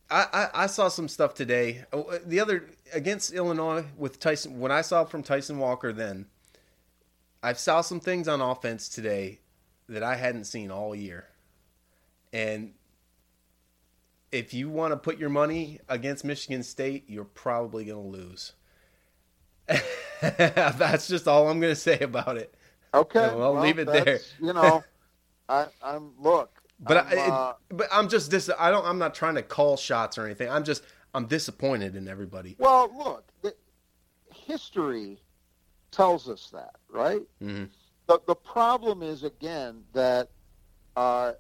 I, I, I, saw some stuff today. Oh, uh, the other against Illinois with Tyson. When I saw from Tyson Walker, then I saw some things on offense today that I hadn't seen all year, and if you want to put your money against Michigan State, you're probably going to lose. that's just all I'm going to say about it. Okay, I'll well, leave it there. You know, I, am look, but I'm, I, uh, but I'm just dis. I don't. I'm not trying to call shots or anything. I'm just. I'm disappointed in everybody. Well, look, the, history tells us that, right? Mm-hmm. The the problem is again that uh,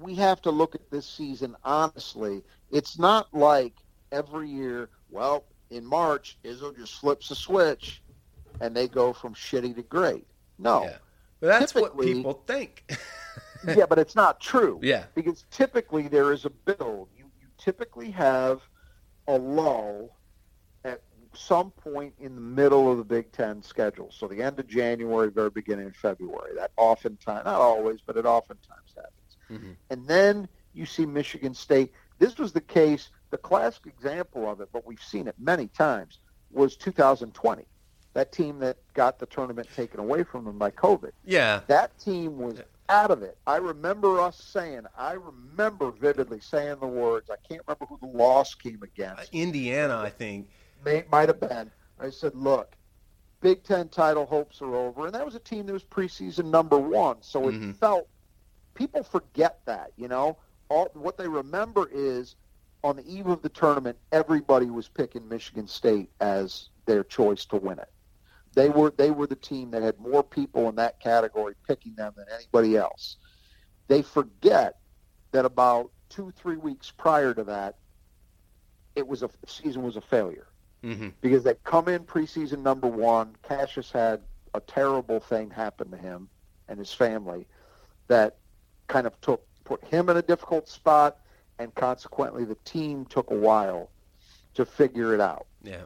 we have to look at this season honestly. It's not like every year. Well, in March, Izzo just flips a switch and they go from shitty to great. No. Yeah. But that's what people think. yeah, but it's not true. Yeah. Because typically there is a build. You, you typically have a lull at some point in the middle of the Big Ten schedule. So the end of January, very beginning of February. That oftentimes, not always, but it oftentimes happens. Mm-hmm. And then you see Michigan State. This was the case, the classic example of it, but we've seen it many times, was 2020 that team that got the tournament taken away from them by COVID. Yeah. That team was out of it. I remember us saying, I remember vividly saying the words. I can't remember who the loss came against. Uh, Indiana, I think. May, might have been. I said, look, Big Ten title hopes are over. And that was a team that was preseason number one. So it mm-hmm. felt, people forget that, you know. All, what they remember is on the eve of the tournament, everybody was picking Michigan State as their choice to win it. They were they were the team that had more people in that category picking them than anybody else. They forget that about two three weeks prior to that, it was a season was a failure mm-hmm. because they come in preseason number one. Cassius had a terrible thing happen to him and his family that kind of took put him in a difficult spot, and consequently the team took a while to figure it out. Yeah.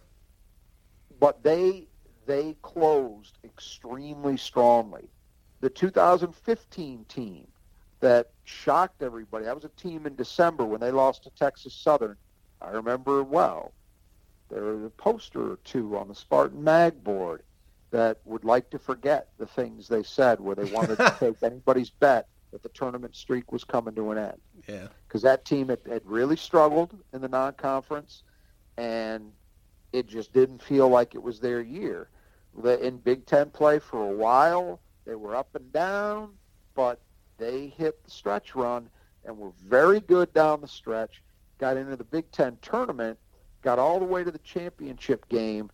But they they closed extremely strongly. The 2015 team that shocked everybody, that was a team in December when they lost to Texas Southern. I remember well. There was a poster or two on the Spartan Mag board that would like to forget the things they said where they wanted to take anybody's bet that the tournament streak was coming to an end. Yeah. Because that team had, had really struggled in the non-conference, and it just didn't feel like it was their year in Big Ten play for a while. They were up and down, but they hit the stretch run and were very good down the stretch. Got into the Big Ten tournament, got all the way to the championship game,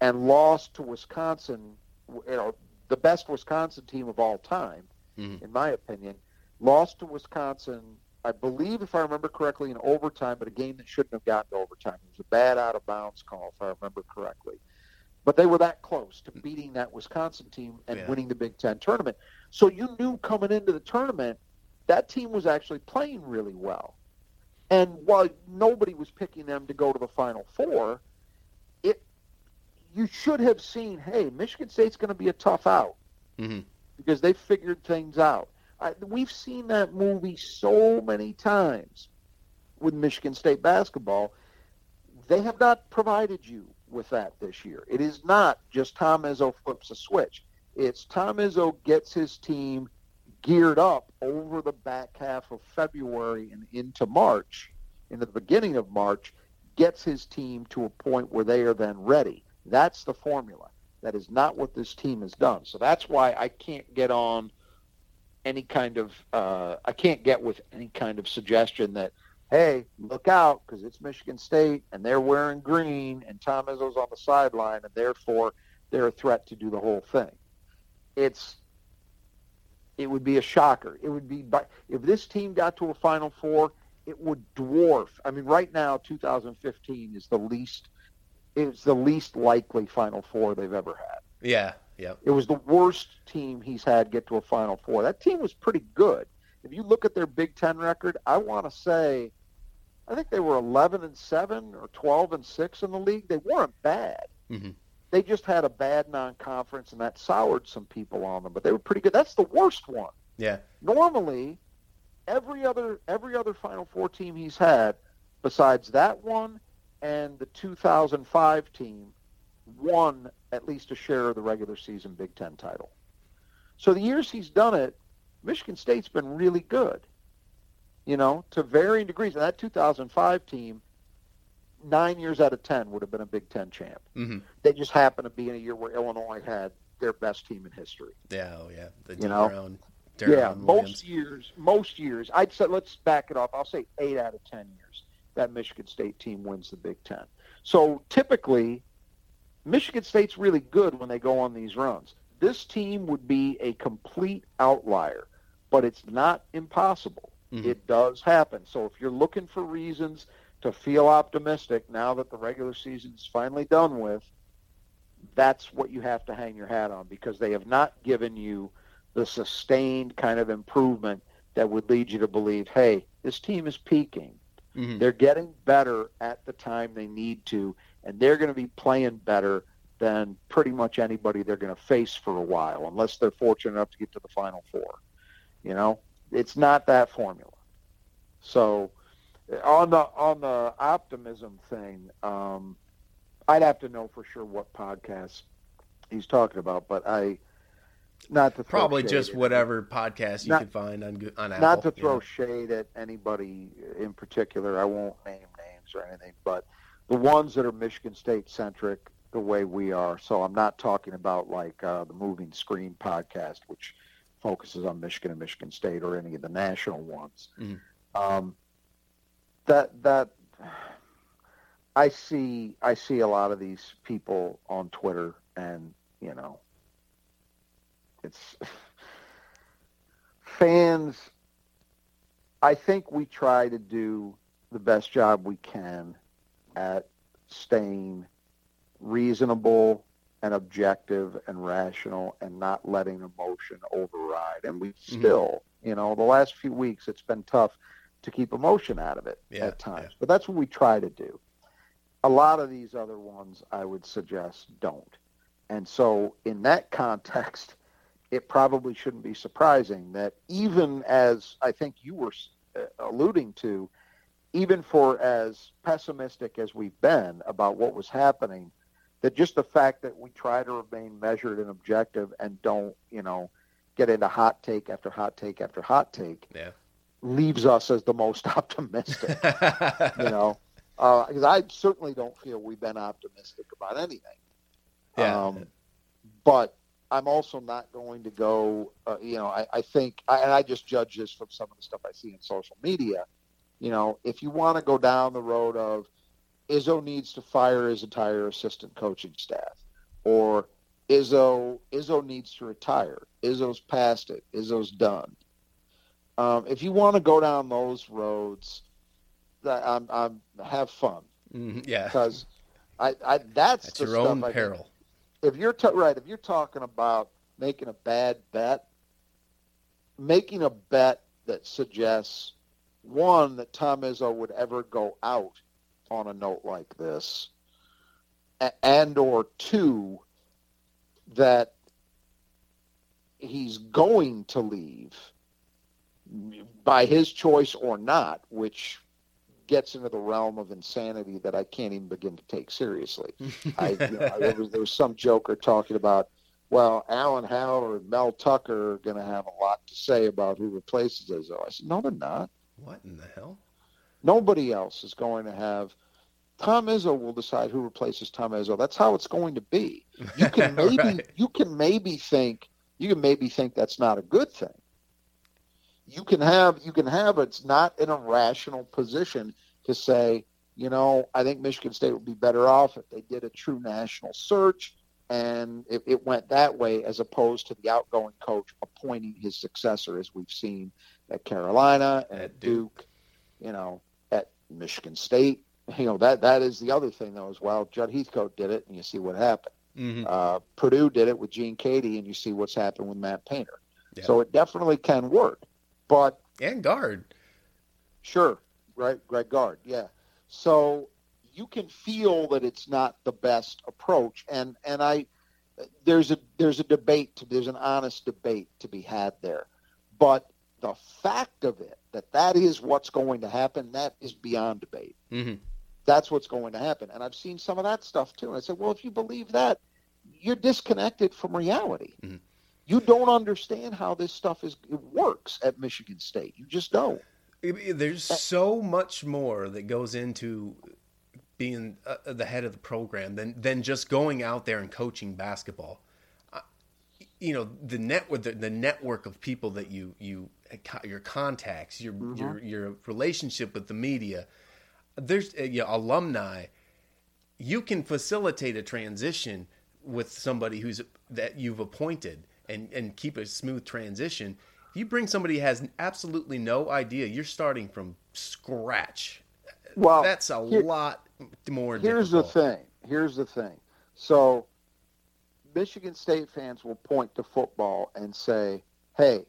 and lost to Wisconsin. You know, the best Wisconsin team of all time, mm-hmm. in my opinion. Lost to Wisconsin, I believe, if I remember correctly, in overtime, but a game that shouldn't have gotten to overtime. It was a bad out of bounds call, if I remember correctly. But they were that close to beating that Wisconsin team and yeah. winning the Big Ten tournament. So you knew coming into the tournament that team was actually playing really well. And while nobody was picking them to go to the Final Four, it you should have seen, hey, Michigan State's going to be a tough out mm-hmm. because they figured things out. We've seen that movie so many times with Michigan State basketball. They have not provided you with that this year. It is not just Tom Izzo flips a switch. It's Tom Izzo gets his team geared up over the back half of February and into March, into the beginning of March, gets his team to a point where they are then ready. That's the formula. That is not what this team has done. So that's why I can't get on any kind of uh, I can't get with any kind of suggestion that hey, look out because it's Michigan State and they're wearing green and Tom Izzo's on the sideline and therefore they're a threat to do the whole thing. It's it would be a shocker. It would be but if this team got to a Final Four, it would dwarf. I mean, right now, 2015 is the least it's the least likely Final Four they've ever had. Yeah, yeah. It was the worst team he's had get to a Final Four. That team was pretty good. If you look at their Big Ten record, I want to say I think they were 11 and 7 or 12 and 6 in the league. They weren't bad. Mm-hmm. They just had a bad non-conference, and that soured some people on them. But they were pretty good. That's the worst one. Yeah. Normally, every other every other Final Four team he's had, besides that one and the 2005 team, won at least a share of the regular season Big Ten title. So the years he's done it, Michigan State's been really good you know, to varying degrees. And that 2005 team, nine years out of ten would have been a Big Ten champ. Mm-hmm. They just happened to be in a year where Illinois had their best team in history. Yeah, oh yeah, the you know, Brown, yeah, most years, most years. I'd say let's back it off. I'll say eight out of ten years that Michigan State team wins the Big Ten. So typically, Michigan State's really good when they go on these runs. This team would be a complete outlier, but it's not impossible. Mm-hmm. It does happen. So if you're looking for reasons to feel optimistic now that the regular season is finally done with, that's what you have to hang your hat on because they have not given you the sustained kind of improvement that would lead you to believe, hey, this team is peaking. Mm-hmm. They're getting better at the time they need to, and they're going to be playing better than pretty much anybody they're going to face for a while, unless they're fortunate enough to get to the Final Four. You know, it's not that formula. So on the on the optimism thing, um, I'd have to know for sure what podcast he's talking about, but I not to probably just whatever podcast you not, could find on on Apple. Not to throw shade at anybody in particular. I won't name names or anything, but the ones that are Michigan State centric, the way we are. So I'm not talking about like uh, the Moving Screen podcast, which focuses on Michigan and Michigan State, or any of the national ones. Mm-hmm. Um, that that I see I see a lot of these people on Twitter, and you know, it's fans. I think we try to do the best job we can at staying reasonable and objective and rational and not letting emotion override. And we mm-hmm. still, you know, the last few weeks it's been tough to keep emotion out of it yeah, at times. Yeah. But that's what we try to do. A lot of these other ones I would suggest don't. And so in that context, it probably shouldn't be surprising that even as I think you were uh, alluding to, even for as pessimistic as we've been about what was happening, that just the fact that we try to remain measured and objective and don't, you know, get into hot take after hot take after hot take, yeah. leaves us as the most optimistic. you know, because uh, I certainly don't feel we've been optimistic about anything. Yeah. Um, but I'm also not going to go. Uh, you know, I, I think, I, and I just judge this from some of the stuff I see in social media you know, if you want to go down the road of Izzo needs to fire his entire assistant coaching staff, or Izzo Izzo needs to retire. Izzo's past it. Izzo's done. Um, if you want to go down those roads, I'm, I'm have fun. Mm, yeah, because I, I that's, that's your own I peril. If you're t- right, if you're talking about making a bad bet, making a bet that suggests one that Tom Izzo would ever go out on a note like this, and or two that he's going to leave by his choice or not, which gets into the realm of insanity that I can't even begin to take seriously. I, you know, there, was, there was some joker talking about, well, Alan Haller and Mel Tucker are going to have a lot to say about who replaces Izzo. I said, no, they're not. What in the hell? Nobody else is going to have. Tom Izzo will decide who replaces Tom Izzo. That's how it's going to be. You can maybe right. you can maybe think you can maybe think that's not a good thing. You can have you can have it's not in a rational position to say, you know, I think Michigan State would be better off if they did a true national search and it, it went that way as opposed to the outgoing coach appointing his successor as we've seen at Carolina at Duke, you know, at Michigan State. You know that that is the other thing though as well. Judd Heathcote did it, and you see what happened. Mm-hmm. Uh, Purdue did it with Gene Keady, and you see what's happened with Matt Painter. Yeah. So it definitely can work, but and Gard, sure, right, Greg Gard, yeah. So you can feel that it's not the best approach, and and I there's a there's a debate to, there's an honest debate to be had there, but the fact of it that that is what's going to happen, that is beyond debate. Mm-hmm. That's what's going to happen. And I've seen some of that stuff too. And I said, well, if you believe that, you're disconnected from reality. Mm-hmm. You don't understand how this stuff is it works at Michigan State. You just don't. There's so much more that goes into being uh, the head of the program than than just going out there and coaching basketball. Uh, you know the net the, the network of people that you you your contacts, your mm-hmm. your your relationship with the media. There's uh, you know, alumni. You can facilitate a transition with somebody who's that you've appointed and and keep a smooth transition. If you bring somebody who has absolutely no idea, you're starting from scratch. Well, that's a here, lot more. Here's difficult. the thing. Here's the thing. So, Michigan State fans will point to football and say, "Hey,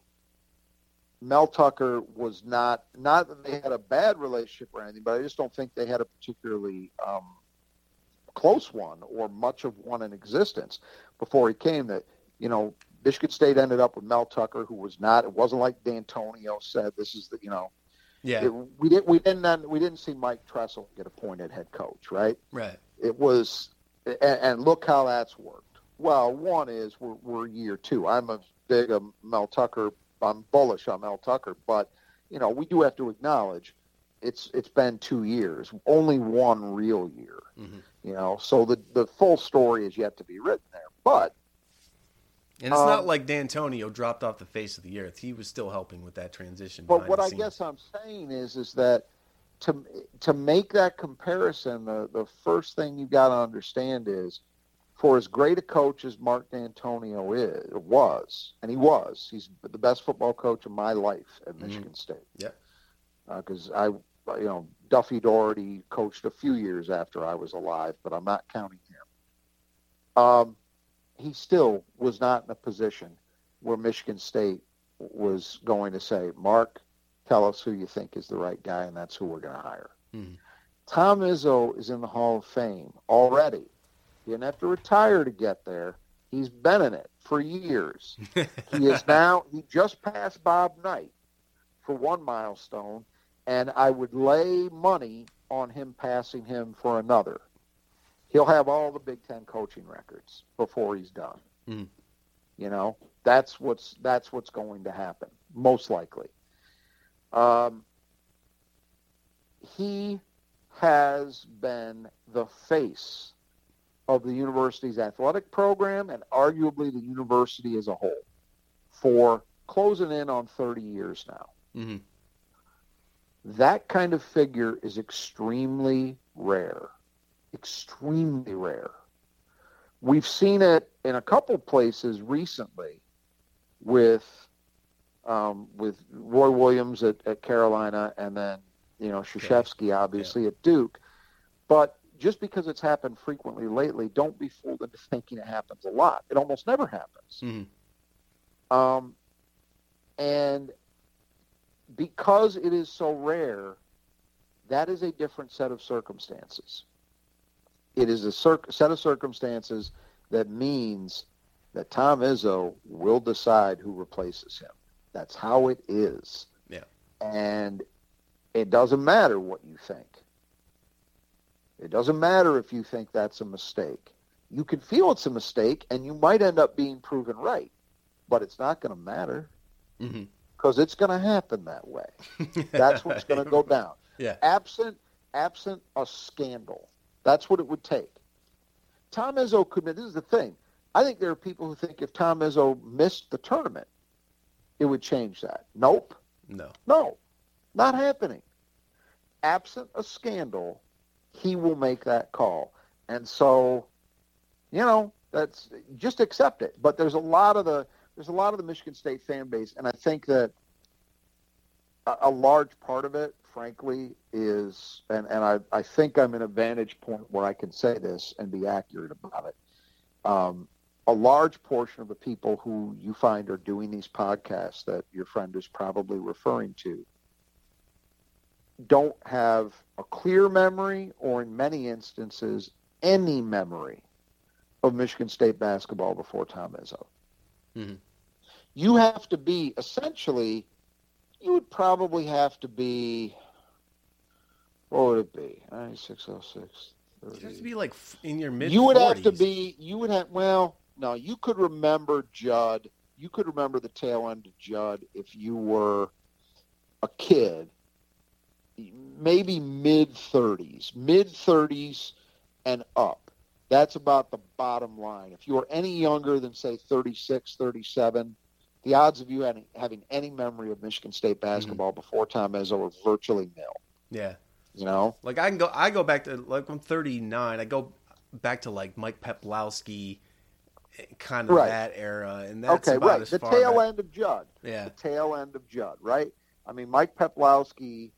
Mel Tucker was not not that they had a bad relationship or anything, but I just don't think they had a particularly um, close one or much of one in existence before he came. That you know, Michigan State ended up with Mel Tucker, who was not. It wasn't like Dantonio said. This is the you know. Yeah. It, we didn't. We didn't. We didn't see Mike Tressel get appointed head coach, right? Right. It was, and, and look how that's worked. Well, one is we're, we're year two. I'm a big a Mel Tucker. I'm bullish on Mel Tucker, but you know we do have to acknowledge it's it's been two years, only one real year. Mm-hmm. You know, so the the full story is yet to be written there. But and it's um, not like Dantonio dropped off the face of the earth. He was still helping with that transition. But what I guess I'm saying is, is that to to make that comparison, the the first thing you got to understand is, for as great a coach as Mark Dantonio is was, and he was, he's the best football coach of my life at mm-hmm. Michigan State. Yeah, because uh, I you know, Duffy Daugherty coached a few years after I was alive, but I'm not counting him. Um, he still was not in a position where Michigan State was going to say, Mark, tell us who you think is the right guy, and that's who we're going to hire. Mm-hmm. Tom Izzo is in the Hall of Fame already. He didn't have to retire to get there. He's been in it for years. he is now, he just passed Bob Knight for one milestone and I would lay money on him passing him for another. He'll have all the Big Ten coaching records before he's done. Mm. You know, that's what's that's what's going to happen most likely. Um, he has been the face of the university's athletic program and arguably the university as a whole for closing in on 30 years now. Mm-hmm. That kind of figure is extremely rare. Extremely rare. We've seen it in a couple places recently with um, with Roy Williams at, at Carolina and then, you know, okay. obviously yeah. at Duke. But just because it's happened frequently lately, don't be fooled into thinking it happens a lot. It almost never happens. Mm-hmm. Um, and because it is so rare, that is a different set of circumstances. It is a cir- set of circumstances that means that Tom Izzo will decide who replaces him. That's how it is. Yeah. And it doesn't matter what you think. It doesn't matter if you think that's a mistake. You can feel it's a mistake, and you might end up being proven right, but it's not going to matter. Mm-hmm because it's going to happen that way. That's what's going to go down. Yeah. Absent absent a scandal. That's what it would take. Tom Izzo could. This is the thing. I think there are people who think if Tom Izzo missed the tournament, it would change that. Nope. No. No. Not happening. Absent a scandal, he will make that call. And so, you know, that's just accept it. But there's a lot of the there's a lot of the Michigan State fan base, and I think that a, a large part of it, frankly, is, and, and I, I think I'm in a vantage point where I can say this and be accurate about it. Um, a large portion of the people who you find are doing these podcasts that your friend is probably referring to don't have a clear memory or in many instances any memory of Michigan State basketball before Tom Izzo. Mm-hmm. You have to be essentially, you would probably have to be, what would it be? 9606. It has to be like in your mid. You would have to be. You would have. Well, no. You could remember Jud. You could remember the tail end of Jud if you were a kid, maybe mid thirties, mid thirties and up. That's about the bottom line. If you are any younger than, say, 36, 37, the odds of you having, having any memory of Michigan State mm-hmm. basketball mm-hmm. before Tom Izzo are virtually nil. Yeah. You know? Like, I can go, I go back to, like, I'm 39. I go back to, like, Mike Peplowski, kind of right. that era. And that's okay, right. the tail back. end of Jud. Yeah. The tail end of Jud, right? I mean, Mike Peplowski,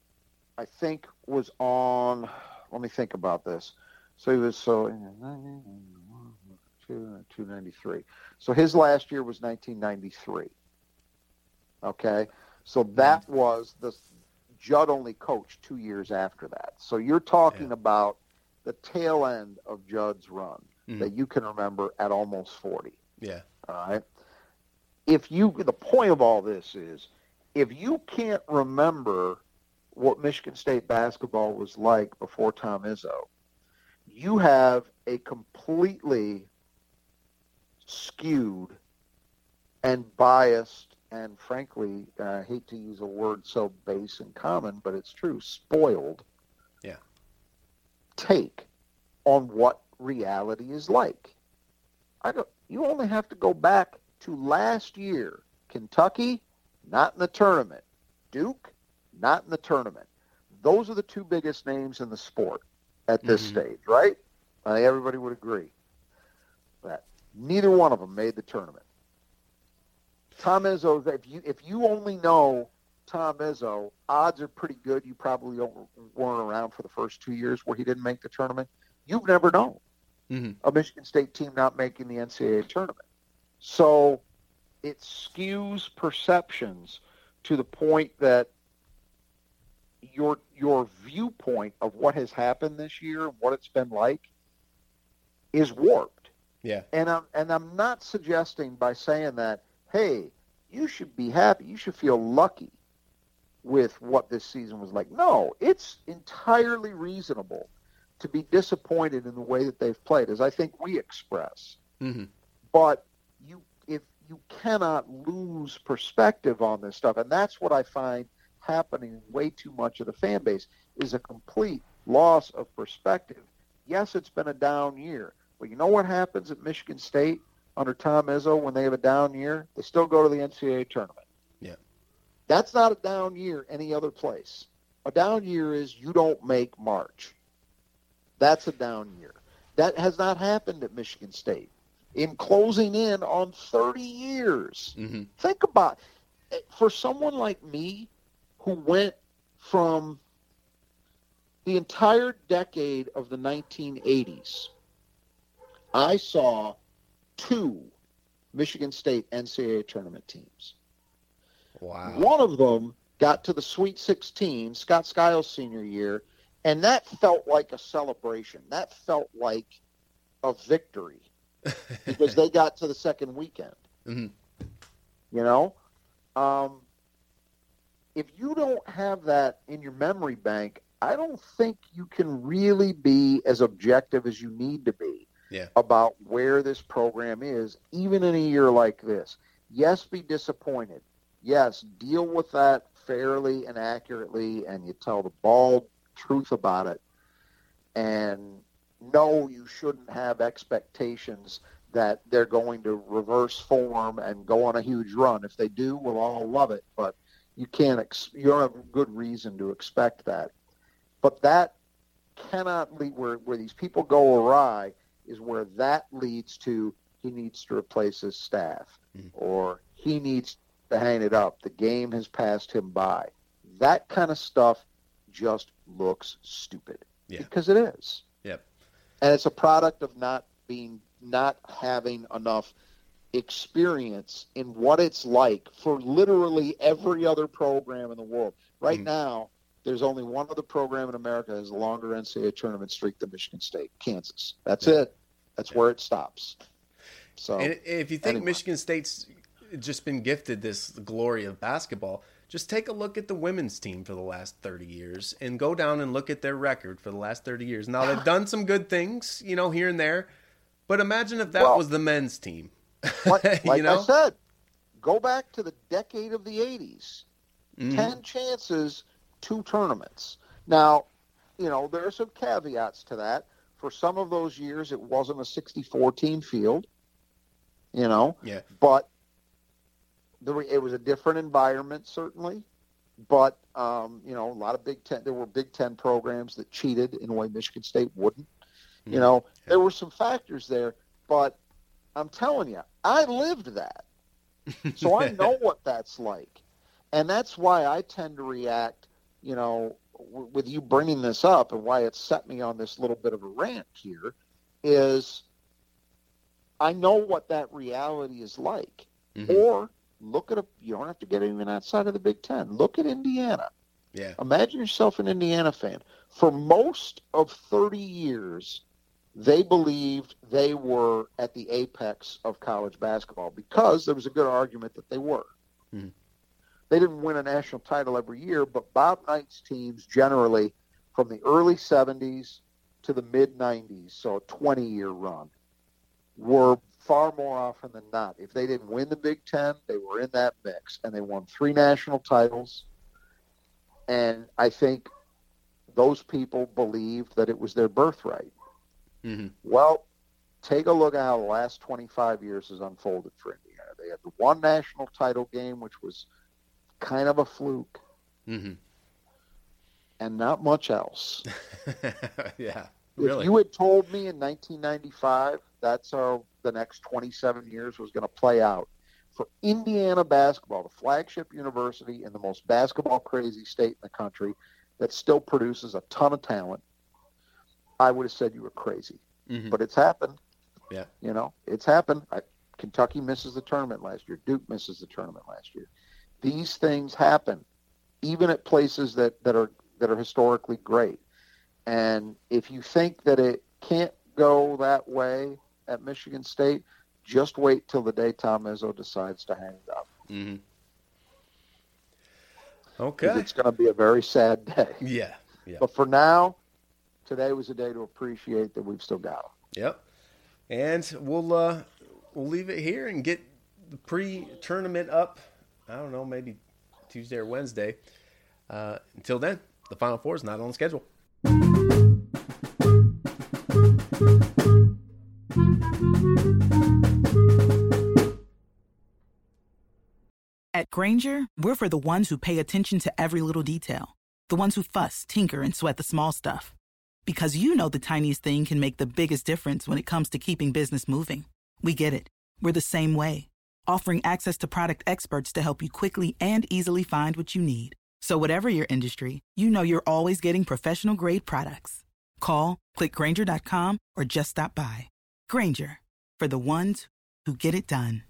I think, was on, let me think about this. So he was so 293. So his last year was 1993. Okay, so that mm-hmm. was the Jud only coached two years after that. So you're talking yeah. about the tail end of Jud's run mm-hmm. that you can remember at almost 40. Yeah. All right. If you, the point of all this is, if you can't remember what Michigan State basketball was like before Tom Izzo, you have a completely skewed and biased and frankly, I hate to use a word so base and common, but it's true, spoiled yeah. take on what reality is like. I don't you only have to go back to last year. Kentucky, not in the tournament. Duke, not in the tournament. Those are the two biggest names in the sport at this mm-hmm. stage, right? I think everybody would agree that neither one of them made the tournament. Tom Izzo, if you if you only know Tom Izzo, odds are pretty good. You probably weren't around for the first two years where he didn't make the tournament. You've never known mm-hmm. a Michigan State team not making the NCAA tournament. So it skews perceptions to the point that your your viewpoint of what has happened this year and what it's been like is warped. Yeah. And I'm and I'm not suggesting by saying that, hey, you should be happy, you should feel lucky with what this season was like. No, it's entirely reasonable to be disappointed in the way that they've played, as I think we express. Mm-hmm. But you, if you cannot lose perspective on this stuff, and that's what I find happening way too much of the fan base is a complete loss of perspective. Yes, it's been a down year, but you know what happens at Michigan State under Tom Izzo when they have a down year? They still go to the NCAA tournament. Yeah, that's not a down year any other place. A down year is you don't make March. That's a down year. That has not happened at Michigan State. In closing in on 30 years. Mm-hmm. Think about it. For someone like me who went from the entire decade of the 1980s, I saw two Michigan State NCAA tournament teams. Wow. One of them got to the Sweet 16, Scott Skiles' senior year, and that felt like a celebration. That felt like a victory because they got to the second weekend. Mm-hmm. You know, um, if you don't have that in your memory bank, I don't think you can really be as objective as you need to be yeah. about where this program is, even in a year like this. Yes, be disappointed. Yes, deal with that fairly and accurately, and you tell the bald truth about it. And no, you shouldn't have expectations that they're going to reverse form and go on a huge run. If they do, we'll all love it. But you can't. Ex- you don't have good reason to expect that. But that cannot lead where where these people go awry is where that leads to he needs to replace his staff mm. or he needs to hang it up. The game has passed him by. That kind of stuff just looks stupid. Yeah. Because it is. Yep. And it's a product of not being not having enough experience in what it's like for literally every other program in the world. Right mm-hmm. now, there's only one other program in America that has a longer NCAA tournament streak than Michigan State, Kansas. That's yeah. it. That's yeah. where it stops. So, and if you think anyway. Michigan State's just been gifted this glory of basketball, just take a look at the women's team for the last 30 years and go down and look at their record for the last 30 years. Now they've done some good things, you know, here and there, but imagine if that well, was the men's team. like, like know? I said, go back to the decade of the 80s. Mm-hmm. 10 chances, two tournaments. Now, you know, there are some caveats to that. For some of those years, it wasn't a 64 team field, you know. Yeah. But there, it was a different environment, certainly. But, um, you know, a lot of Big Ten, there were Big Ten programs that cheated in a way Michigan State wouldn't. Mm-hmm. You know, yeah. there were some factors there. But I'm telling you, I lived that. So I know what that's like. And that's why I tend to react, you know, w- with you bringing this up and why it set me on this little bit of a rant here is I know what that reality is like. Mm-hmm. Or look at a, you don't have to get even outside of the Big Ten. Look at Indiana. Yeah. Imagine yourself an Indiana fan. For most of 30 years, they believed they were at the apex of college basketball because there was a good argument that they were. Mm-hmm. They didn't win a national title every year, but Bob Knight's teams generally from the early 70s to the mid 90s, so a 20 year run, were far more often than not. If they didn't win the Big Ten, they were in that mix, and they won three national titles. And I think those people believed that it was their birthright. Mm-hmm. Well, take a look at how the last 25 years has unfolded for Indiana. They had the one national title game, which was kind of a fluke, Mm-hmm. and not much else. yeah, If really. you had told me in 1995 that's how the next 27 years was going to play out for Indiana basketball, the flagship university in the most basketball crazy state in the country that still produces a ton of talent, I would have said you were crazy. Mhm. But it's happened. Yeah. You know, it's happened. I, Kentucky misses the tournament last year. Duke misses the tournament last year. These things happen, even at places that, that are that are historically great. And if you think that it can't go that way at Michigan State, just wait till the day Tom Izzo decides to hang it up. Mhm. 'Cause Okay. It's going to be a very sad day. Yeah. Yeah. But for now, today was a day to appreciate that we've still got them. Yep. And we'll uh we'll leave it here and get the pre-tournament up. I don't know, maybe Tuesday or Wednesday. Uh, until then, the Final Four is not on the schedule. At Grainger, we're for the ones who pay attention to every little detail, the ones who fuss, tinker, and sweat the small stuff. Because you know the tiniest thing can make the biggest difference when it comes to keeping business moving. We get it. We're the same way, offering access to product experts to help you quickly and easily find what you need. So, whatever your industry, you know you're always getting professional grade products. Call, clickgranger.com, or just stop by. Grainger, for the ones who get it done.